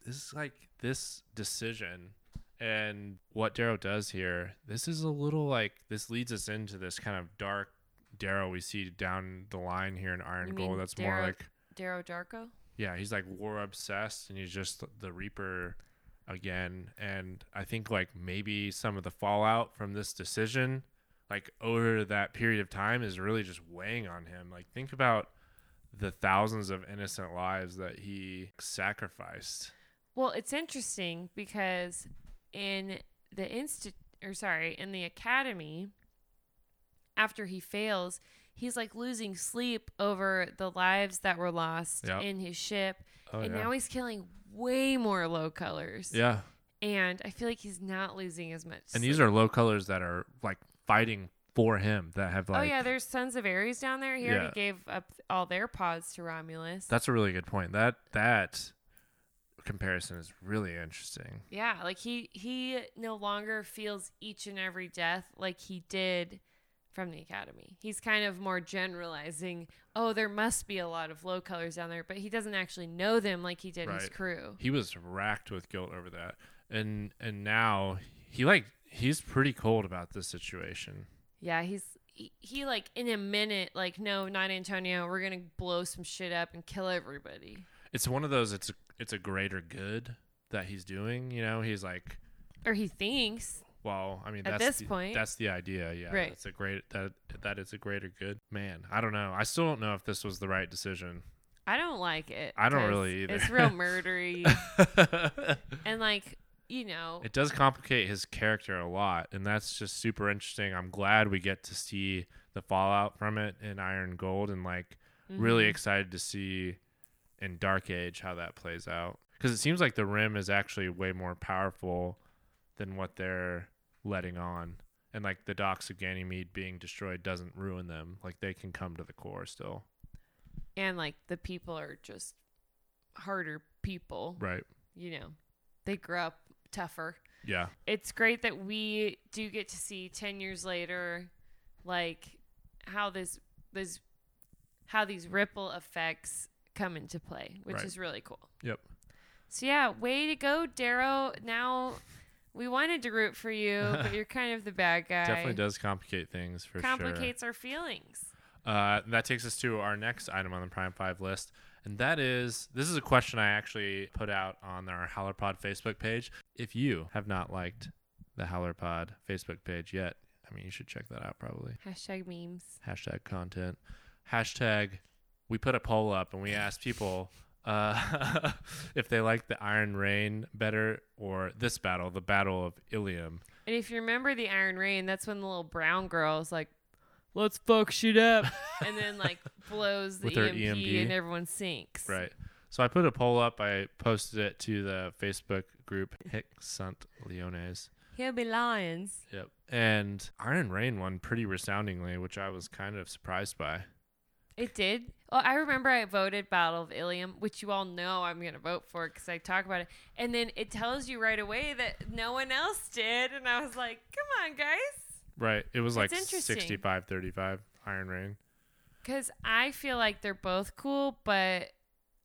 A: this is like this decision and what Darrow does here. This is a little like this leads us into this kind of dark Darrow we see down the line here in Iron Gold. That's more like
B: Darrow Darko?
A: yeah, he's like war obsessed and he's just the Reaper again. And I think like maybe some of the fallout from this decision, like over that period of time, is really just weighing on him. Like think about the thousands of innocent lives that he sacrificed.
B: Well, it's interesting because in the instant or sorry, in the academy after he fails, he's like losing sleep over the lives that were lost
A: Yep.
B: in his ship.
A: Oh
B: and
A: yeah.
B: now he's killing way more low colors.
A: yeah.
B: And I feel like he's not losing as much.
A: And these are low colors that are like fighting for him that have oh, like
B: oh yeah, there's sons of Ares down there. He
A: Yeah.
B: already gave up all their pods to Romulus.
A: That's a really good point. That that comparison is really interesting.
B: yeah, like he he no longer feels each and every death like he did from the academy. He's kind of more generalizing. Oh, there must be a lot of low colors down there, but he doesn't actually know them like he did his crew.
A: He was racked with guilt over that. And and now he like he's pretty cold about this situation.
B: Yeah, he's he, he like in a minute like no, not Antonio. We're gonna blow some shit up and kill everybody.
A: It's one of those it's a, it's a greater good that he's doing, you know? He's like
B: Or he thinks.
A: Well, I mean
B: At
A: that's
B: this
A: the,
B: point.
A: that's the idea, yeah.
B: Right.
A: It's a great that that is a greater good. Man, I don't know. I still don't know if this was the right decision.
B: I don't like it.
A: I don't really either.
B: It's real murdery. and like, you know,
A: it does complicate his character a lot and that's just super interesting i'm glad we get to see the fallout from it in iron gold and like really
B: mhm.
A: excited to see in dark age how that plays out because it seems like the rim is actually way more powerful than what they're letting on and like the docks of ganymede being destroyed doesn't ruin them like they can come to the core still
B: and like the people are just harder people.
A: right
B: You know, they grew up tougher.
A: yeah
B: It's great that we do get to see 10 years later like how this this how these ripple effects come into play, which
A: Right.
B: is really cool.
A: Yep.
B: So yeah, way to go, Darrow. Now we wanted to root for you, but you're kind of the bad guy.
A: definitely does complicate things for sure
B: Complicates our feelings.
A: Uh, that takes us to our next item on the Prime 5 list. And that is this is a question I actually put out on our HowlerPod Facebook page. If you have not liked the HowlerPod Facebook page yet, I mean, you should check that out probably.
B: Hashtag memes.
A: Hashtag content. Hashtag, we put a poll up and we asked people uh, if they like the Iron Rain better or this battle, the Battle of Ilium.
B: And if you remember the Iron Rain, that's when the little brown girl is like, "Let's fuck shit up," and then like blows the
A: With her
B: EMP,
A: EMP.
B: and everyone sinks.
A: Right. So I put a poll up. I posted it to the Facebook group Hic Sunt Leones.
B: He'll be lions.
A: Yep. And Iron Rain won pretty resoundingly, which I was kind of surprised by.
B: It did. Well, I remember I voted Battle of Ilium, which you all know I'm going to vote for because I talk about it. And then it tells you right away that no one else did. And I was like, come on, guys.
A: Right. It was like
B: It's
A: 65 35 Iron Rain.
B: Because I feel like they're both cool, but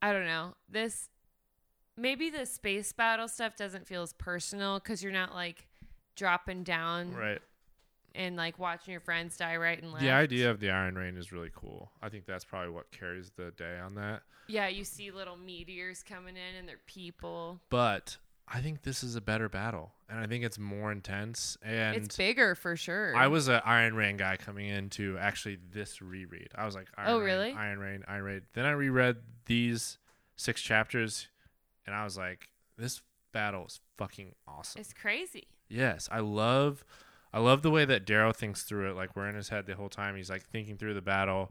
B: I don't know. This, maybe the space battle stuff doesn't feel as personal because you're not like dropping down
A: Right.
B: And like watching your friends die right and left.
A: The idea of the Iron Rain is really cool. I think that's probably what carries the day on that.
B: Yeah, you see little meteors coming in and they're people.
A: But I think this is a better battle. And I think it's more intense. And
B: it's bigger for sure.
A: I was an Iron Rain guy coming into actually this reread. I was like, Iron
B: Oh,
A: Rain,
B: really?
A: Iron Rain, Iron Rain. Then I reread these six chapters, and I was like, this battle is fucking awesome.
B: It's crazy.
A: yes, I love, I love the way that Darrow thinks through it. Like we're in his head the whole time. He's like thinking through the battle.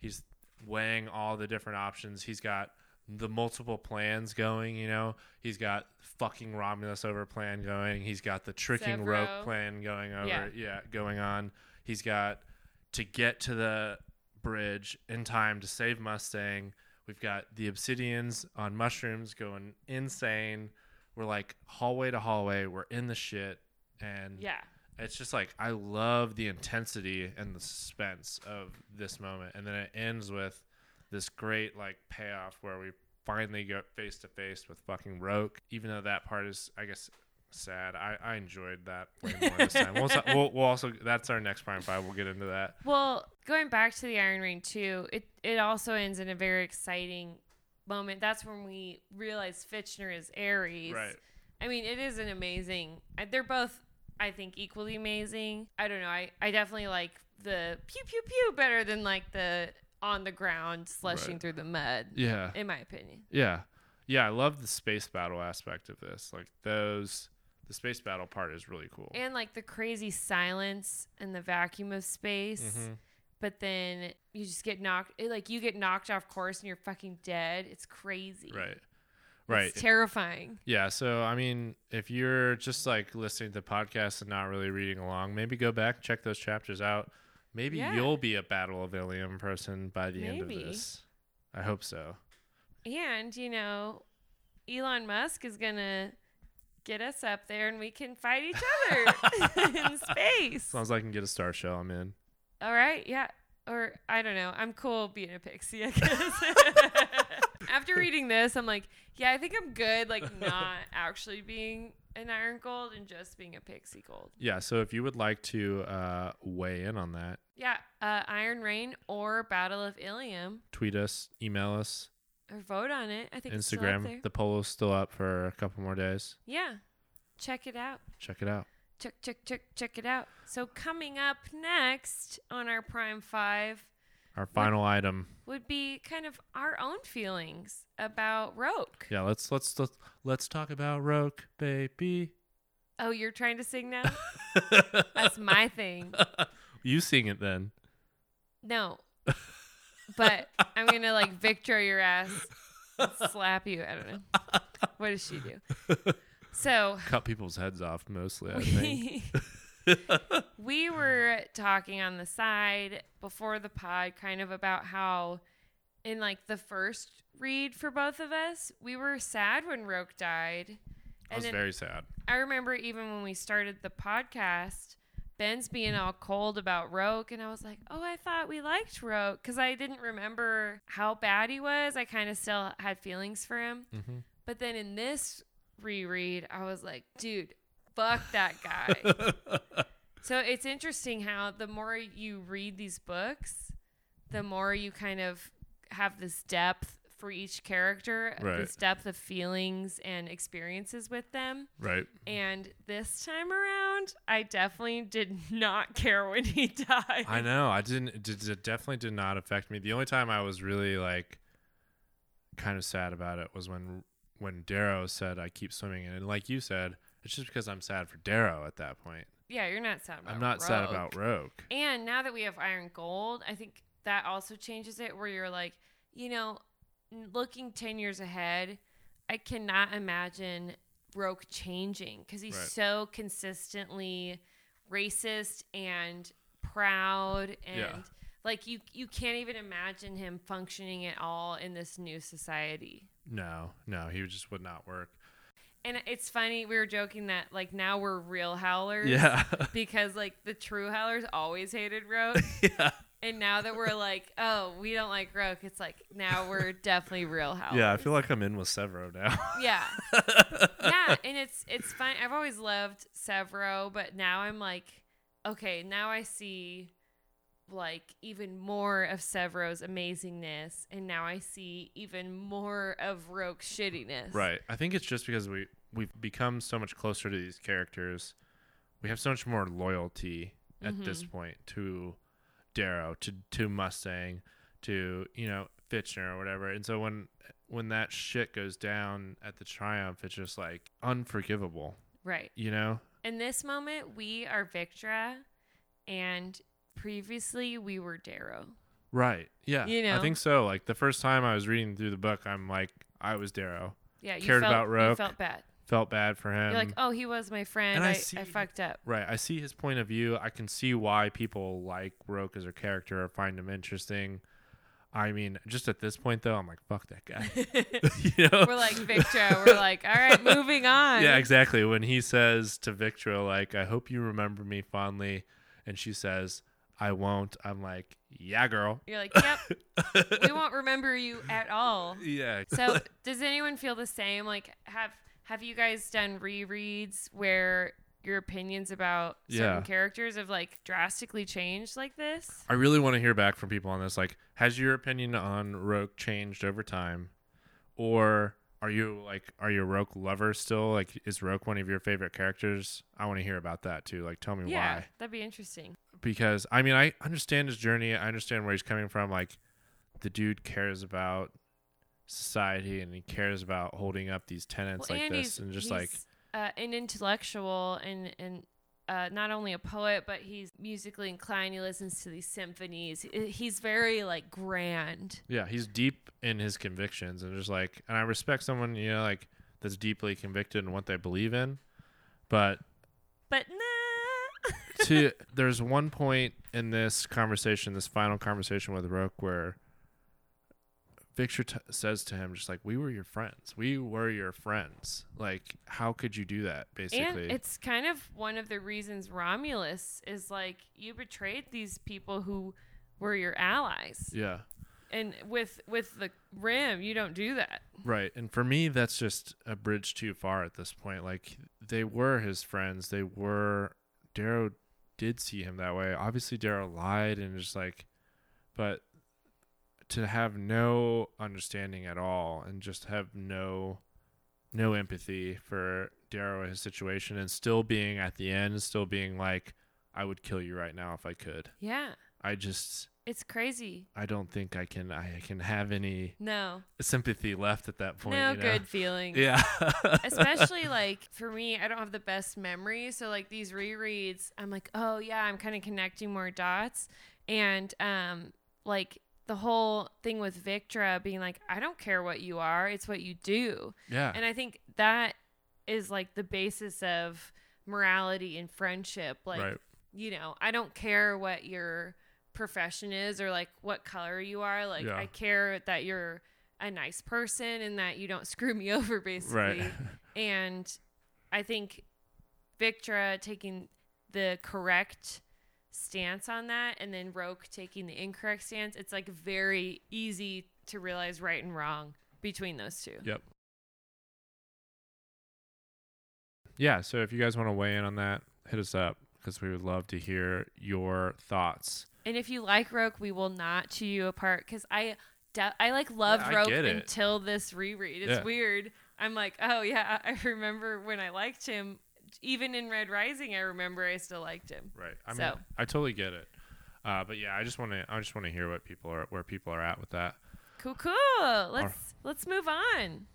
A: He's weighing all the different options. He's got the multiple plans going. You know, he's got fucking Romulus over plan going. He's got the tricking
B: Roque
A: plan going over.
B: Yeah.
A: yeah, going on. He's got to get to the bridge in time to save Mustang. We've got the obsidians on mushrooms going insane. We're like hallway to hallway. We're in the shit. And
B: Yeah.
A: It's just like I love the intensity and the suspense of this moment, and then it ends with this great like payoff where we finally get face to face with fucking Roque. Even though that part is, I guess, sad. I, I enjoyed that way more this time. We'll, we'll, we'll also that's our next prime five. We'll get into that.
B: Well, going back to the Iron Rain too, it it also ends in a very exciting moment. That's when we realize Fitchner is Ares.
A: Right.
B: I mean, it is an amazing. They're both, I think, equally amazing. I don't know. I I definitely like the pew pew pew better than like the on the ground slushing
A: Right.
B: through the mud.
A: Yeah.
B: In my opinion.
A: Yeah. Yeah. I love the space battle aspect of this. Like those. The space battle part is really cool.
B: And like the crazy silence and the vacuum of space.
A: Mhm.
B: But then you just get knocked, it, like you get knocked off course and you're fucking dead. It's crazy.
A: Right. Right.
B: It's terrifying.
A: Yeah, so I mean, if you're just like listening to podcasts and not really reading along, maybe go back, check those chapters out. Maybe
B: Yeah.
A: you'll be a Battle of Ilium person by the end of this. I hope so.
B: And, you know, Elon Musk is going to get us up there and we can fight each other in space.
A: As long as I can get a star shell, I'm in.
B: All right. Yeah. Or I don't know. I'm cool being a pixie, I guess. After reading this, I'm like, yeah, I think I'm good, like, not actually being an iron gold and just being a pixie gold.
A: Yeah, so if you would like to uh, weigh in on that,
B: Yeah. Uh, iron Rain or Battle of Ilium
A: tweet us, email us,
B: or vote on it. I think it's still up there.
A: Instagram. The polo's still up for a couple more days.
B: Yeah. Check it out.
A: Check it out.
B: check check check check it out so coming up next on our prime five
A: Our final item.
B: would be kind of our own feelings about roque
A: Yeah, let's let's let's, let's talk about Roque, baby.
B: oh you're trying to sing now that's my thing
A: you sing it then.
B: no but i'm gonna like victra your ass slap you i don't know what does she do so
A: Cut people's heads off mostly, I think.
B: We, we were talking on the side before the pod kind of about how in like the first read for both of us we were sad when roque died.
A: I was very sad.
B: i remember even when we started the podcast ben's being all cold about roque and i was like oh i thought we liked roque because i didn't remember how bad he was. I kind of still had feelings for him.
A: Hmm
B: but then in this reread, I was like, dude, fuck that guy. so it's interesting how the more you read these books, the more you kind of have this depth for each character,
A: Right.
B: this depth of feelings and experiences with them.
A: right.
B: And this time around, I definitely did not care when he died.
A: I know. I didn't. It, did- it definitely did not affect me. The only time I was really like kind of sad about it was when when Darrow said, "I keep swimming," and like you said, it's just because I'm sad for Darrow at that point.
B: yeah, you're not sad about
A: I'm not sad about Roque.
B: And now that we have iron gold, I think that also changes it where you're like, you know, looking 10 years ahead, I cannot imagine Roque changing because he's
A: Right.
B: so consistently racist and proud and
A: Yeah.
B: like you you can't even imagine him functioning at all in this new society.
A: No, no, he just would not work.
B: And it's funny we were joking that like now we're real howlers
A: Yeah,
B: because like the true howlers always hated Roque.
A: yeah,
B: And now that we're like, oh, we don't like Roque, it's like now we're definitely real howlers.
A: yeah. I feel like I'm in with Sevro now.
B: yeah, yeah, and it's it's fine. I've always loved Sevro, but now I'm like, okay, now I see like even more of Sevro's amazingness, and now I see even more of Roque's shittiness.
A: Right. I think it's just because we we've become so much closer to these characters. We have so much more loyalty at this mm-hmm. point to Darrow, to to Mustang, to you know Fitchner or whatever. And so when when that shit goes down at the Triumph, it's just like unforgivable.
B: Right.
A: You know?
B: In this moment, we are Victra, and previously we were Darrow.
A: Right. Yeah.
B: You know?
A: I think so. Like the first time I was reading through the book, I'm like, I was Darrow.
B: Yeah, you
A: Cared
B: felt,
A: about
B: You felt bad.
A: Felt bad for him.
B: You're like, oh, he was my friend.
A: And I
B: I,
A: see-
B: I fucked up.
A: Right. I see his point of view. I can see why people like Roque as a character or find him interesting. I mean, just at this point though, I'm like, fuck that guy. you know?
B: We're like Victra. We're like, all right, moving on.
A: yeah, exactly. When he says to Victra, like, I hope you remember me fondly, and she says, I won't. I'm like, yeah, girl.
B: You're like, yep, we won't remember you at all.
A: Yeah.
B: So, does anyone feel the same? Like, have have you guys done rereads where your opinions about certain
A: Yeah.
B: characters have like drastically changed like this?
A: I really want to hear back from people on this. Like, has your opinion on Roque changed over time? Or are you like are you a Roque lover still? Like is Roque one of your favorite characters? I want to hear about that too. Like tell me
B: yeah,
A: why.
B: that'd be interesting.
A: Because I mean I understand his journey. I understand where he's coming from. Like the dude cares about society and he cares about holding up these tenets like
B: and
A: this and just
B: he's,
A: like
B: uh, an intellectual and and uh, not only a poet, but he's musically inclined. He listens to these symphonies. He's very like grand.
A: yeah, he's deep in his convictions and just like and I respect someone, you know, like that's deeply convicted in what they believe in. But
B: But nah.
A: to there's one point in this conversation, this final conversation with Roque, where Victra t- says to him, just like, "We were your friends. We were your friends. Like, how could you do that?"
B: and
A: Basically,
B: it's kind of one of the reasons Romulus is like you betrayed these people who were your allies.
A: yeah,
B: And with with the rim, you don't do that.
A: right. And for me, that's just a bridge too far at this point. Like, they were his friends. They were. Darrow did see him that way. Obviously, Darrow lied and just like, but to have no understanding at all and just have no no empathy for Darrow and his situation and still being at the end still being like I would kill you right now if I could.
B: Yeah.
A: I just
B: It's crazy.
A: I don't think I can I can have any
B: No.
A: sympathy left at that point.
B: no
A: you know?
B: good feelings.
A: Yeah.
B: Especially like for me, I don't have the best memory. So like these rereads, I'm like, oh yeah, I'm kind of connecting more dots. And um like the whole thing with Victra being like, I don't care what you are, it's what you do.
A: yeah.
B: And I think that is like the basis of morality and friendship. Like,
A: right.
B: you know, I don't care what your profession is or like what color you are. Like,
A: Yeah.
B: I care that you're a nice person and that you don't screw me over, basically.
A: Right.
B: and I think Victra taking the correct stance on that and then Roque taking the incorrect stance, it's like very easy to realize right and wrong between those two.
A: Yep. Yeah, so if you guys want to weigh in on that, hit us up because we would love to hear your thoughts.
B: And if you like Roque, we will not chew you apart because I, de- I like loved
A: I Roque
B: until this reread. It's
A: Yeah.
B: weird. I'm like, oh yeah, I remember when I liked him. Even in Red Rising, I remember I still liked him.
A: Right. I mean, I totally get it. Uh, but yeah, I just want to I just want to hear what people are where people are at with that.
B: Cool, cool. Let's let's move on.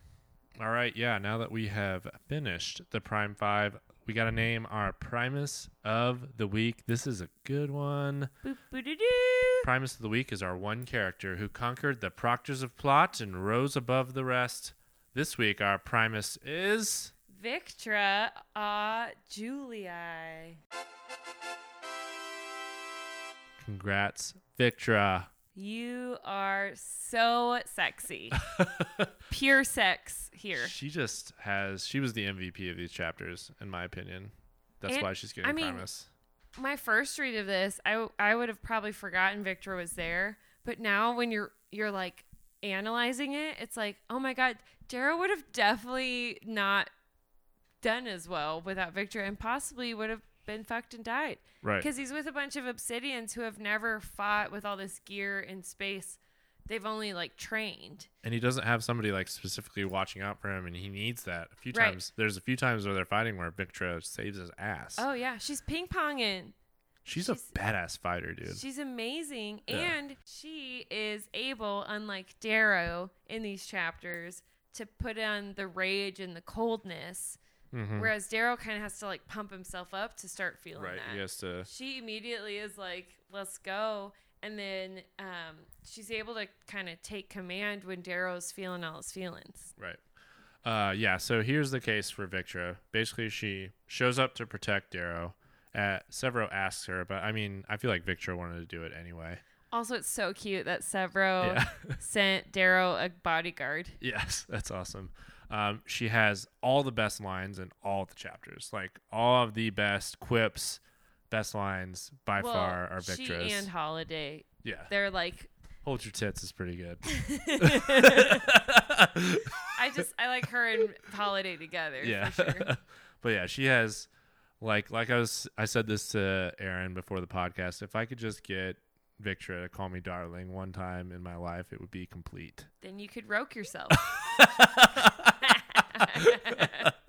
A: All right, yeah. Now that we have finished the Prime Five, we got to name our Primus of the week. This is a good one.
B: Boop, boop, doo, doo.
A: Primus of the week is our one character who conquered the proctors of plot and rose above the rest. This week, our Primus is
B: Victra uh, au Julii.
A: congrats, Victra.
B: You are so sexy. Pure sex here.
A: She just has. She was the MVP of these chapters, in my opinion. That's
B: And,
A: why she's getting
B: I mean,
A: Primus.
B: My first read of this, I I would have probably forgotten Victra was there, but now when you're you're like analyzing it, it's like, oh my god, Darrow would have definitely not done as well without Victra, and possibly would have been fucked and died
A: Right.
B: because he's with a bunch of Obsidians who have never fought with all this gear in space. They've only like trained.
A: and he doesn't have somebody like specifically watching out for him, and he needs that. A few
B: Right.
A: times, there's a few times where they're fighting where Victra saves his ass.
B: Oh yeah, she's ping ponging.
A: she's,
B: she's-
A: a badass fighter, dude.
B: She's amazing.
A: Yeah.
B: And she is able, unlike Darrow in these chapters, to put on the rage and the coldness.
A: Mhm.
B: Whereas Darrow kind of has to like pump himself up to start feeling
A: Right.
B: that.
A: He has to.
B: She immediately is like, let's go. And then um, she's able to kind of take command when Darrow's feeling all his feelings.
A: Right. Uh, yeah. So here's the case for Victra. Basically, she shows up to protect Darrow. Uh, Sevro asks her, but I mean, I feel like Victra wanted to do it anyway.
B: Also, it's so cute that Sevro
A: Yeah.
B: sent Darrow a bodyguard.
A: yes, that's awesome. Um, she has all the best lines in all the chapters. Like all of the best quips, best lines by
B: well,
A: far are
B: she
A: Victra's.
B: and Holiday.
A: yeah.
B: They're like
A: Hold your tits is pretty good.
B: I just I like her and Holiday together.
A: yeah.
B: For sure.
A: but yeah, she has like like I was I said this to Aaron before the podcast. If I could just get Victra to call me darling one time in my life, it would be complete.
B: Then you could roque yourself.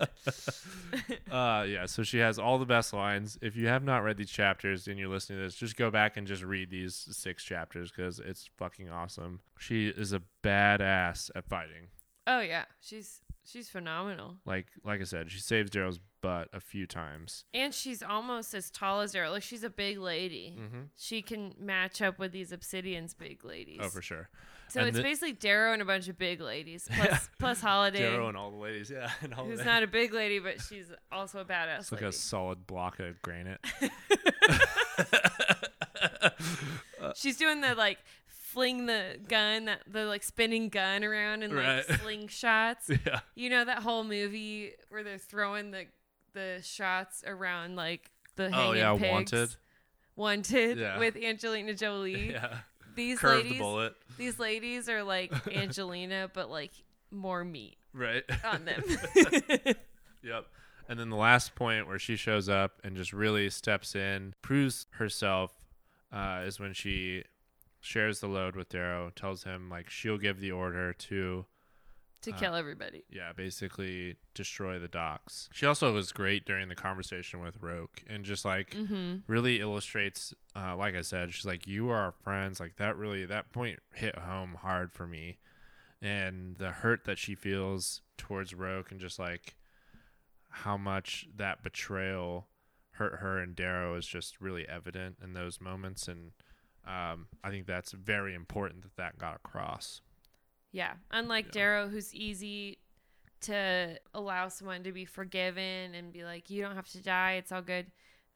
A: uh yeah, so she has all the best lines. If you have not read these chapters and you're listening to this, just go back and just read these six chapters because it's fucking awesome. She is a badass at fighting.
B: oh yeah, she's she's phenomenal,
A: Like like I said, she saves Darrow's butt a few times.
B: and she's almost as tall as Darrow. Like she's a big lady.
A: Mm-hmm.
B: She can match up with these Obsidian's big ladies.
A: Oh, for sure.
B: So
A: And
B: it's
A: the-
B: basically Darrow and a bunch of big ladies plus plus Holiday,
A: Darrow and all the ladies, yeah, and all
B: who's not a big lady, but she's also a badass
A: It's like
B: lady.
A: a solid block of granite.
B: She's doing the like fling the gun, that the like spinning gun around and like
A: Right.
B: sling shots.
A: yeah.
B: You know that whole movie where they're throwing the the shots around like the
A: Oh
B: hanging
A: yeah,
B: pigs?
A: wanted.
B: Wanted
A: Yeah.
B: with Angelina Jolie.
A: Yeah.
B: These
A: Curve
B: ladies,
A: the bullet.
B: these ladies are like Angelina, but like more meat
A: Right.
B: on them.
A: Yep. And then the last point where she shows up and just really steps in, proves herself, uh, is when she shares the load with Darrow, tells him like she'll give the order to,
B: to
A: Uh,
B: kill everybody.
A: yeah, basically destroy the docks. She also was great during the conversation with Roque and just like
B: Mm-hmm.
A: really illustrates, uh, like I said, she's like, you are our friends. Like that really, that point hit home hard for me. And the hurt that she feels towards Roque and just like how much that betrayal hurt her and Darrow is just really evident in those moments. And um, I think that's very important that that got across.
B: Yeah. Unlike
A: Yeah.
B: Darrow, who's easy to allow someone to be forgiven and be like, you don't have to die. It's all good.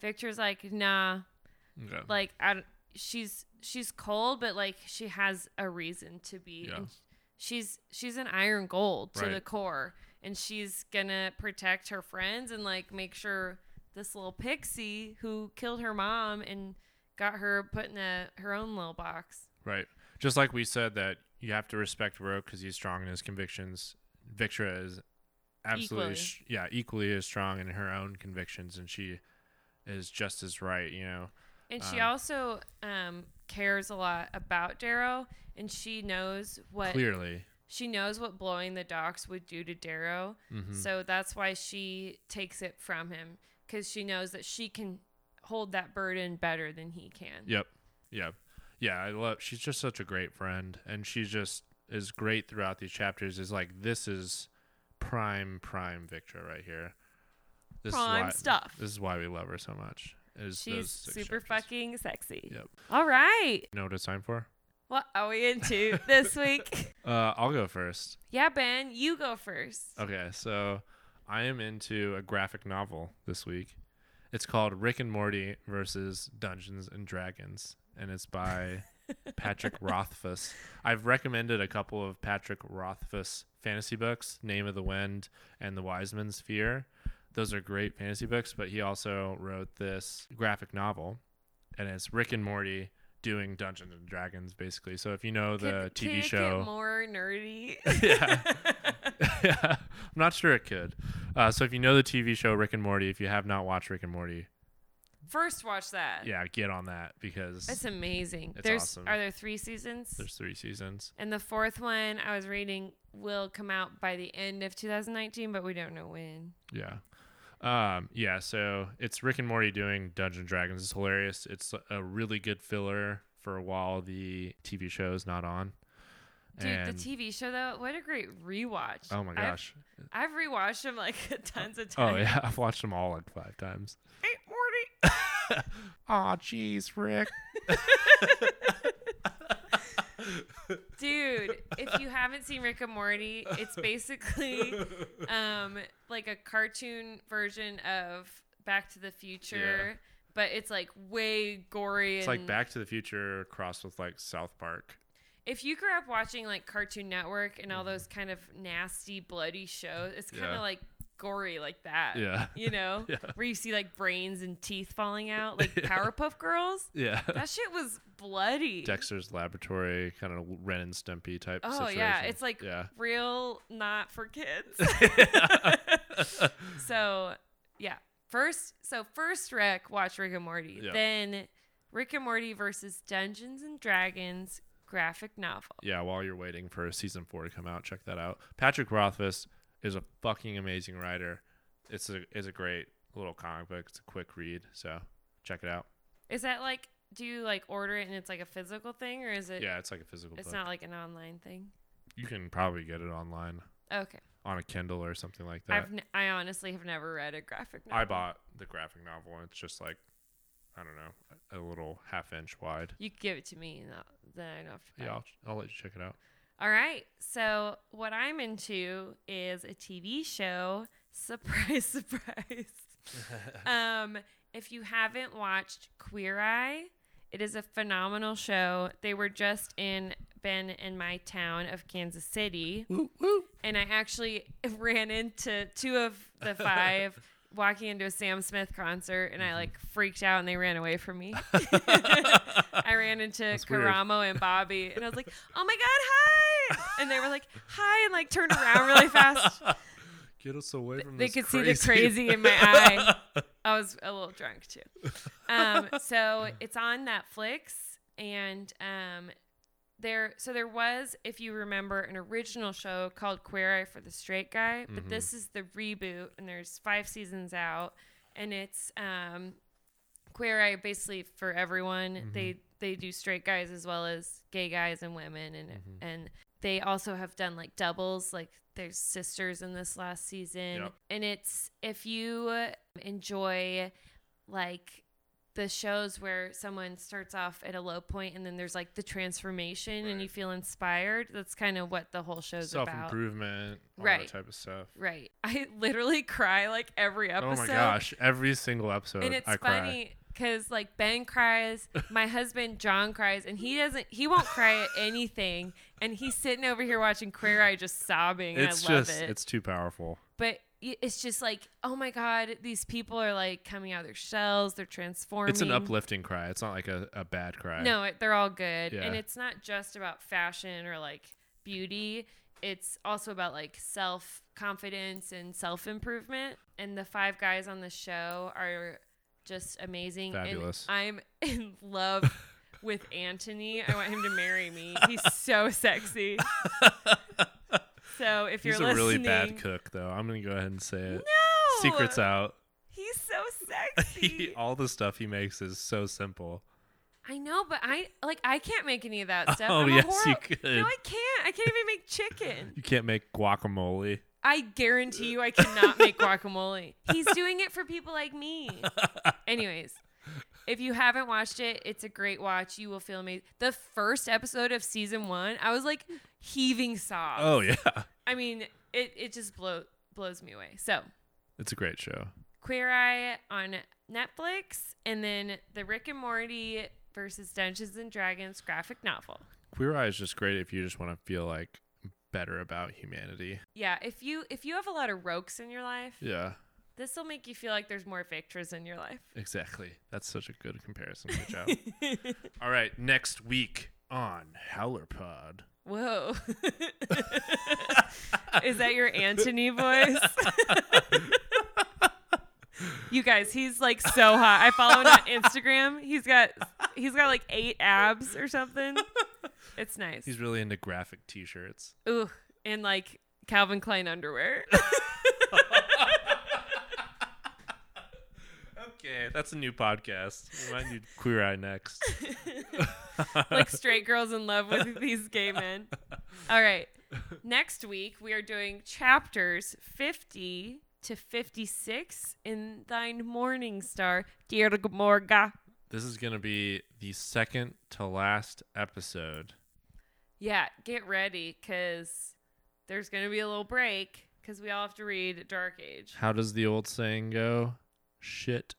B: Victra's like, nah.
A: Yeah.
B: Like, I, don't- she's she's cold, but like she has a reason to be.
A: Yeah.
B: She's she's an iron gold to
A: Right.
B: the core, and she's gonna protect her friends and like make sure this little pixie who killed her mom and got her put in a her own little box.
A: Right. Just like we said that you have to respect Roque because he's strong in his convictions. Victra is absolutely,
B: Equally.
A: yeah, equally as strong in her own convictions, and she is just as right. You know.
B: And she
A: Um,
B: also um, cares a lot about Darrow, and she knows what
A: Clearly.
B: she knows what blowing the docks would do to Darrow.
A: hmm
B: So that's why she takes it from him because she knows that she can hold that burden better than he can.
A: Yep. Yep. Yeah. I love. She's just such a great friend, and she just is great throughout these chapters. Is like this is prime prime Victra right here. This
B: Prime
A: is why,
B: stuff.
A: This is why we love her so much. Is
B: She's super
A: chapters.
B: fucking sexy.
A: Yep.
B: All right.
A: You know what it's time for?
B: What are we into this week?
A: Uh, I'll go first.
B: Yeah, Ben, you go first.
A: Okay, so I am into a graphic novel this week. It's called Rick and Morty versus Dungeons and Dragons, and it's by Patrick Rothfuss. I've recommended a couple of Patrick Rothfuss fantasy books, Name of the Wind and The Wise Man's Fear. Those are great fantasy books, but he also wrote this graphic novel, and it's Rick and Morty doing Dungeons and Dragons, basically. So if you know the
B: Could-
A: TV
B: it
A: show,
B: Get more nerdy.
A: Yeah. yeah, I'm not sure it could. Uh, so if you know the TV show Rick and Morty, if you have not watched Rick and Morty,
B: First, watch that.
A: yeah, get on that because
B: It's amazing.
A: It's
B: There's
A: awesome.
B: are there three seasons?
A: there's three seasons.
B: and the fourth one I was reading will come out by the end of 2019, but we don't know when.
A: Yeah. Um, yeah, so it's Rick and Morty doing Dungeons and Dragons. It's hilarious. It's a really good filler for a while the TV show is not on.
B: Dude,
A: and,
B: the TV show though, what a great rewatch.
A: Oh my
B: I've-
A: gosh.
B: I've, rewatched them like tons of times.
A: Oh yeah, I've watched them all like five times.
B: Hey, Morty.
A: Aw, jeez, Rick.
B: Dude, if you haven't seen Rick and Morty, it's basically um like a cartoon version of Back to the Future, but it's like way gory
A: It's
B: and
A: like Back to the Future crossed with like South Park.
B: if you grew up watching like Cartoon Network and all those kind of nasty, bloody shows, it's kind of
A: Mm-hmm. Yeah.
B: like gory like that.
A: Yeah.
B: You know,
A: Yeah.
B: where you see like brains and teeth falling out, like
A: Yeah.
B: Powerpuff Girls.
A: Yeah.
B: That shit was bloody.
A: Dexter's Laboratory, kind of Ren and Stimpy type.
B: oh
A: situation.
B: yeah, it's like
A: yeah,
B: real not for kids. so yeah, first, so first Rick, watch Rick and Morty.
A: Yeah.
B: Then Rick and Morty versus Dungeons and Dragons graphic novel.
A: yeah. While you're waiting for season four to come out, check that out. Patrick Rothfuss is a fucking amazing writer. It's a is a great little comic book. It's a quick read, so check it out.
B: Is that like? Do you like order it and it's like a physical thing, or is it?
A: Yeah, it's like a physical
B: It's
A: book.
B: not like an online thing.
A: you can probably get it online
B: Okay.
A: on a Kindle or something like that.
B: I've n- I honestly have never read a graphic novel.
A: I bought the graphic novel, and it's just like I don't know, a little half inch wide.
B: You give it to me, and I'll, then I don't have to. Buy
A: Yeah,
B: it.
A: I'll, I'll let you check it out.
B: All right. So what I'm into is a TV show. Surprise, surprise. um, if you haven't watched Queer Eye, it is a phenomenal show. They were just in been in my town of Kansas City,
A: Woo, woo.
B: and I actually ran into two of the five walking into a Sam Smith concert, and I like freaked out, and they ran away from me. I ran into
A: That's weird.
B: Karamo and Bobby, and I was like, "Oh my god, hi!" And they were like, "Hi," and like turned around really fast.
A: Get us away from
B: They could see the
A: crazy-
B: crazy in my eye. I was a little drunk too. Um, so it's on Netflix, and um, there. So there was, if you remember, an original show called Queer Eye for the Straight Guy, but
A: Mhm.
B: this is the reboot, and there's five seasons out, and it's um, Queer Eye basically for everyone.
A: Mhm.
B: They they do straight guys as well as gay guys and women, and
A: Mhm.
B: and they also have done like doubles like there's sisters in this last season
A: Yep.
B: and it's if you enjoy like the shows where someone starts off at a low point and then there's like the transformation and you feel inspired that's kind of what the whole show's
A: Self
B: about
A: Self improvement,
B: right?
A: that type of stuff.
B: right i literally cry like every episode.
A: Oh my gosh! Every single episode,
B: and it's
A: I cry.
B: funny because like Ben cries, my husband John cries, and he doesn't. He won't cry at anything, and he's sitting over here watching Queer Eye, just sobbing.
A: It's
B: I love
A: just,
B: it.
A: it's too powerful.
B: but it's just like, oh my god, these people are like coming out of their shells. They're transforming.
A: It's an uplifting cry. It's not like a, a bad cry.
B: No, it, they're all good,
A: Yeah.
B: and it's not just about fashion or like beauty. It's also about like self confidence and self improvement. And the five guys on the show are just amazing.
A: Fabulous.
B: And I'm in love with Antoni. I want him to marry me. He's so sexy. So if
A: He's
B: you're
A: a really bad cook, though. I'm gonna go ahead and say it.
B: no
A: Secrets out.
B: He's so sexy.
A: all the stuff he makes is so simple.
B: I know, but I like I can't make any of that stuff.
A: Oh,
B: I'm
A: yes, you could.
B: No, I can't. I can't even make chicken.
A: You can't make guacamole.
B: I guarantee you I cannot make guacamole. He's doing it for people like me. Anyways, if you haven't watched it, it's a great watch. You will feel amazing. The first episode of season one, I was like heaving sobs.
A: Oh yeah,
B: I mean, it, it just blow, blows me away. So,
A: it's a great show.
B: Queer Eye on Netflix, and then the Rick and Morty versus Dungeons and Dragons graphic novel.
A: Queer Eye is just great if you just want to feel like better about humanity.
B: Yeah, if you if you have a lot of Roques in your life,
A: Yeah,
B: this will make you feel like there's more Victras in your life.
A: exactly. That's such a good comparison. Good job. All right, next week on Howler Pod.
B: Whoa. Is that your Antoni voice? you guys, he's like so hot. I follow him on Instagram. He's got he's got like eight abs or something. It's nice.
A: He's really into graphic T-shirts.
B: Ooh, and like Calvin Klein underwear.
A: Okay, that's a new podcast. We might do Queer Eye next.
B: like straight girls in love with these gay men. All right. Next week we are doing chapters 50 to 56 in Thine Morning Star, Dear Morga.
A: This is gonna be the second to last episode.
B: Yeah, get ready because there's going to be a little break because we all have to read Dark Age.
A: How does the old saying go? Shit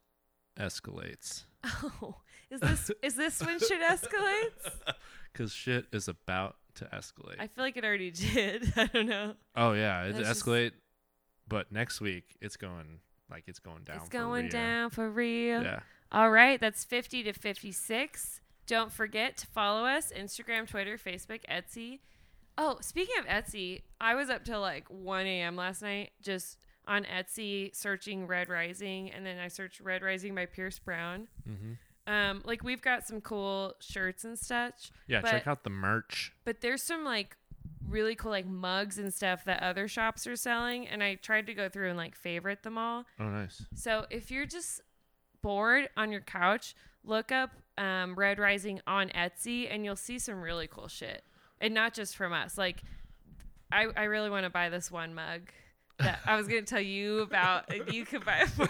A: escalates.
B: Oh, is this is this when shit escalates?
A: Because shit is about to escalate.
B: I feel like it already did. I don't know.
A: oh yeah, it
B: That's just-
A: escalate. But next week it's going like it's going down.
B: it's going
A: real.
B: down for real.
A: Yeah.
B: All right, that's 50 to 56. Don't forget to follow us Instagram, Twitter, Facebook, Etsy. Oh, speaking of Etsy, I was up till like 1 a.m. last night just on Etsy searching Red Rising, and then I searched Red Rising by Pierce Brown.
A: hmm
B: Um, like we've got some cool shirts and such,
A: Yeah.
B: But-
A: check out the merch.
B: but there's some like really cool like mugs and stuff that other shops are selling, and I tried to go through and like favorite them all.
A: Oh nice.
B: So if you're just bored on your couch, look up um, Red Rising on Etsy and you'll see some really cool shit. And not just from us. Like, I, I really want to buy this one mug that I was going to tell you about. and You could buy it for me.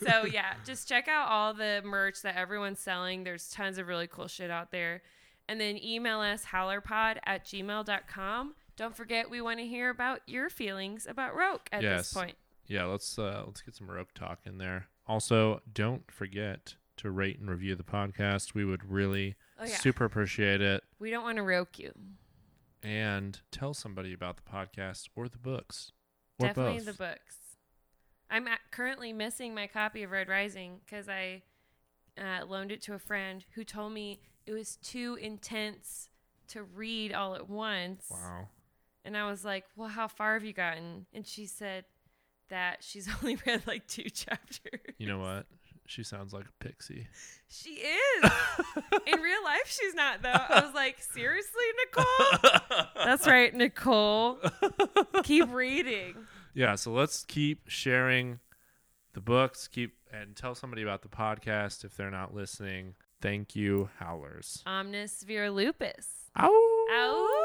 B: so, yeah, just check out all the merch that everyone's selling. There's tons of really cool shit out there. And then email us howlerpod at gmail.com. Don't forget, we want to hear about your feelings about Roque at
A: Yes.
B: this point.
A: Yeah, let's uh let's get some Roque talk in there. Also, don't forget to rate and review the podcast. We would really
B: Oh, yeah.
A: super appreciate it.
B: We don't want to roque you.
A: And tell somebody about the podcast or the books. Or
B: Definitely
A: both.
B: the books. I'm currently missing my copy of Red Rising because I uh, loaned it to a friend who told me it was too intense to read all at once.
A: Wow.
B: And I was like, Well, how far have you gotten? And she said that she's only read like two chapters.
A: You know what? She sounds like a pixie.
B: She is. In real life, she's not, though. I was like, Seriously, Nicole? That's right, Nicole. Keep reading.
A: yeah, so let's keep sharing the books, keep and tell somebody about the podcast if they're not listening. Thank you, Howlers.
B: Omnis vir lupus.
A: Ow!
B: Ow!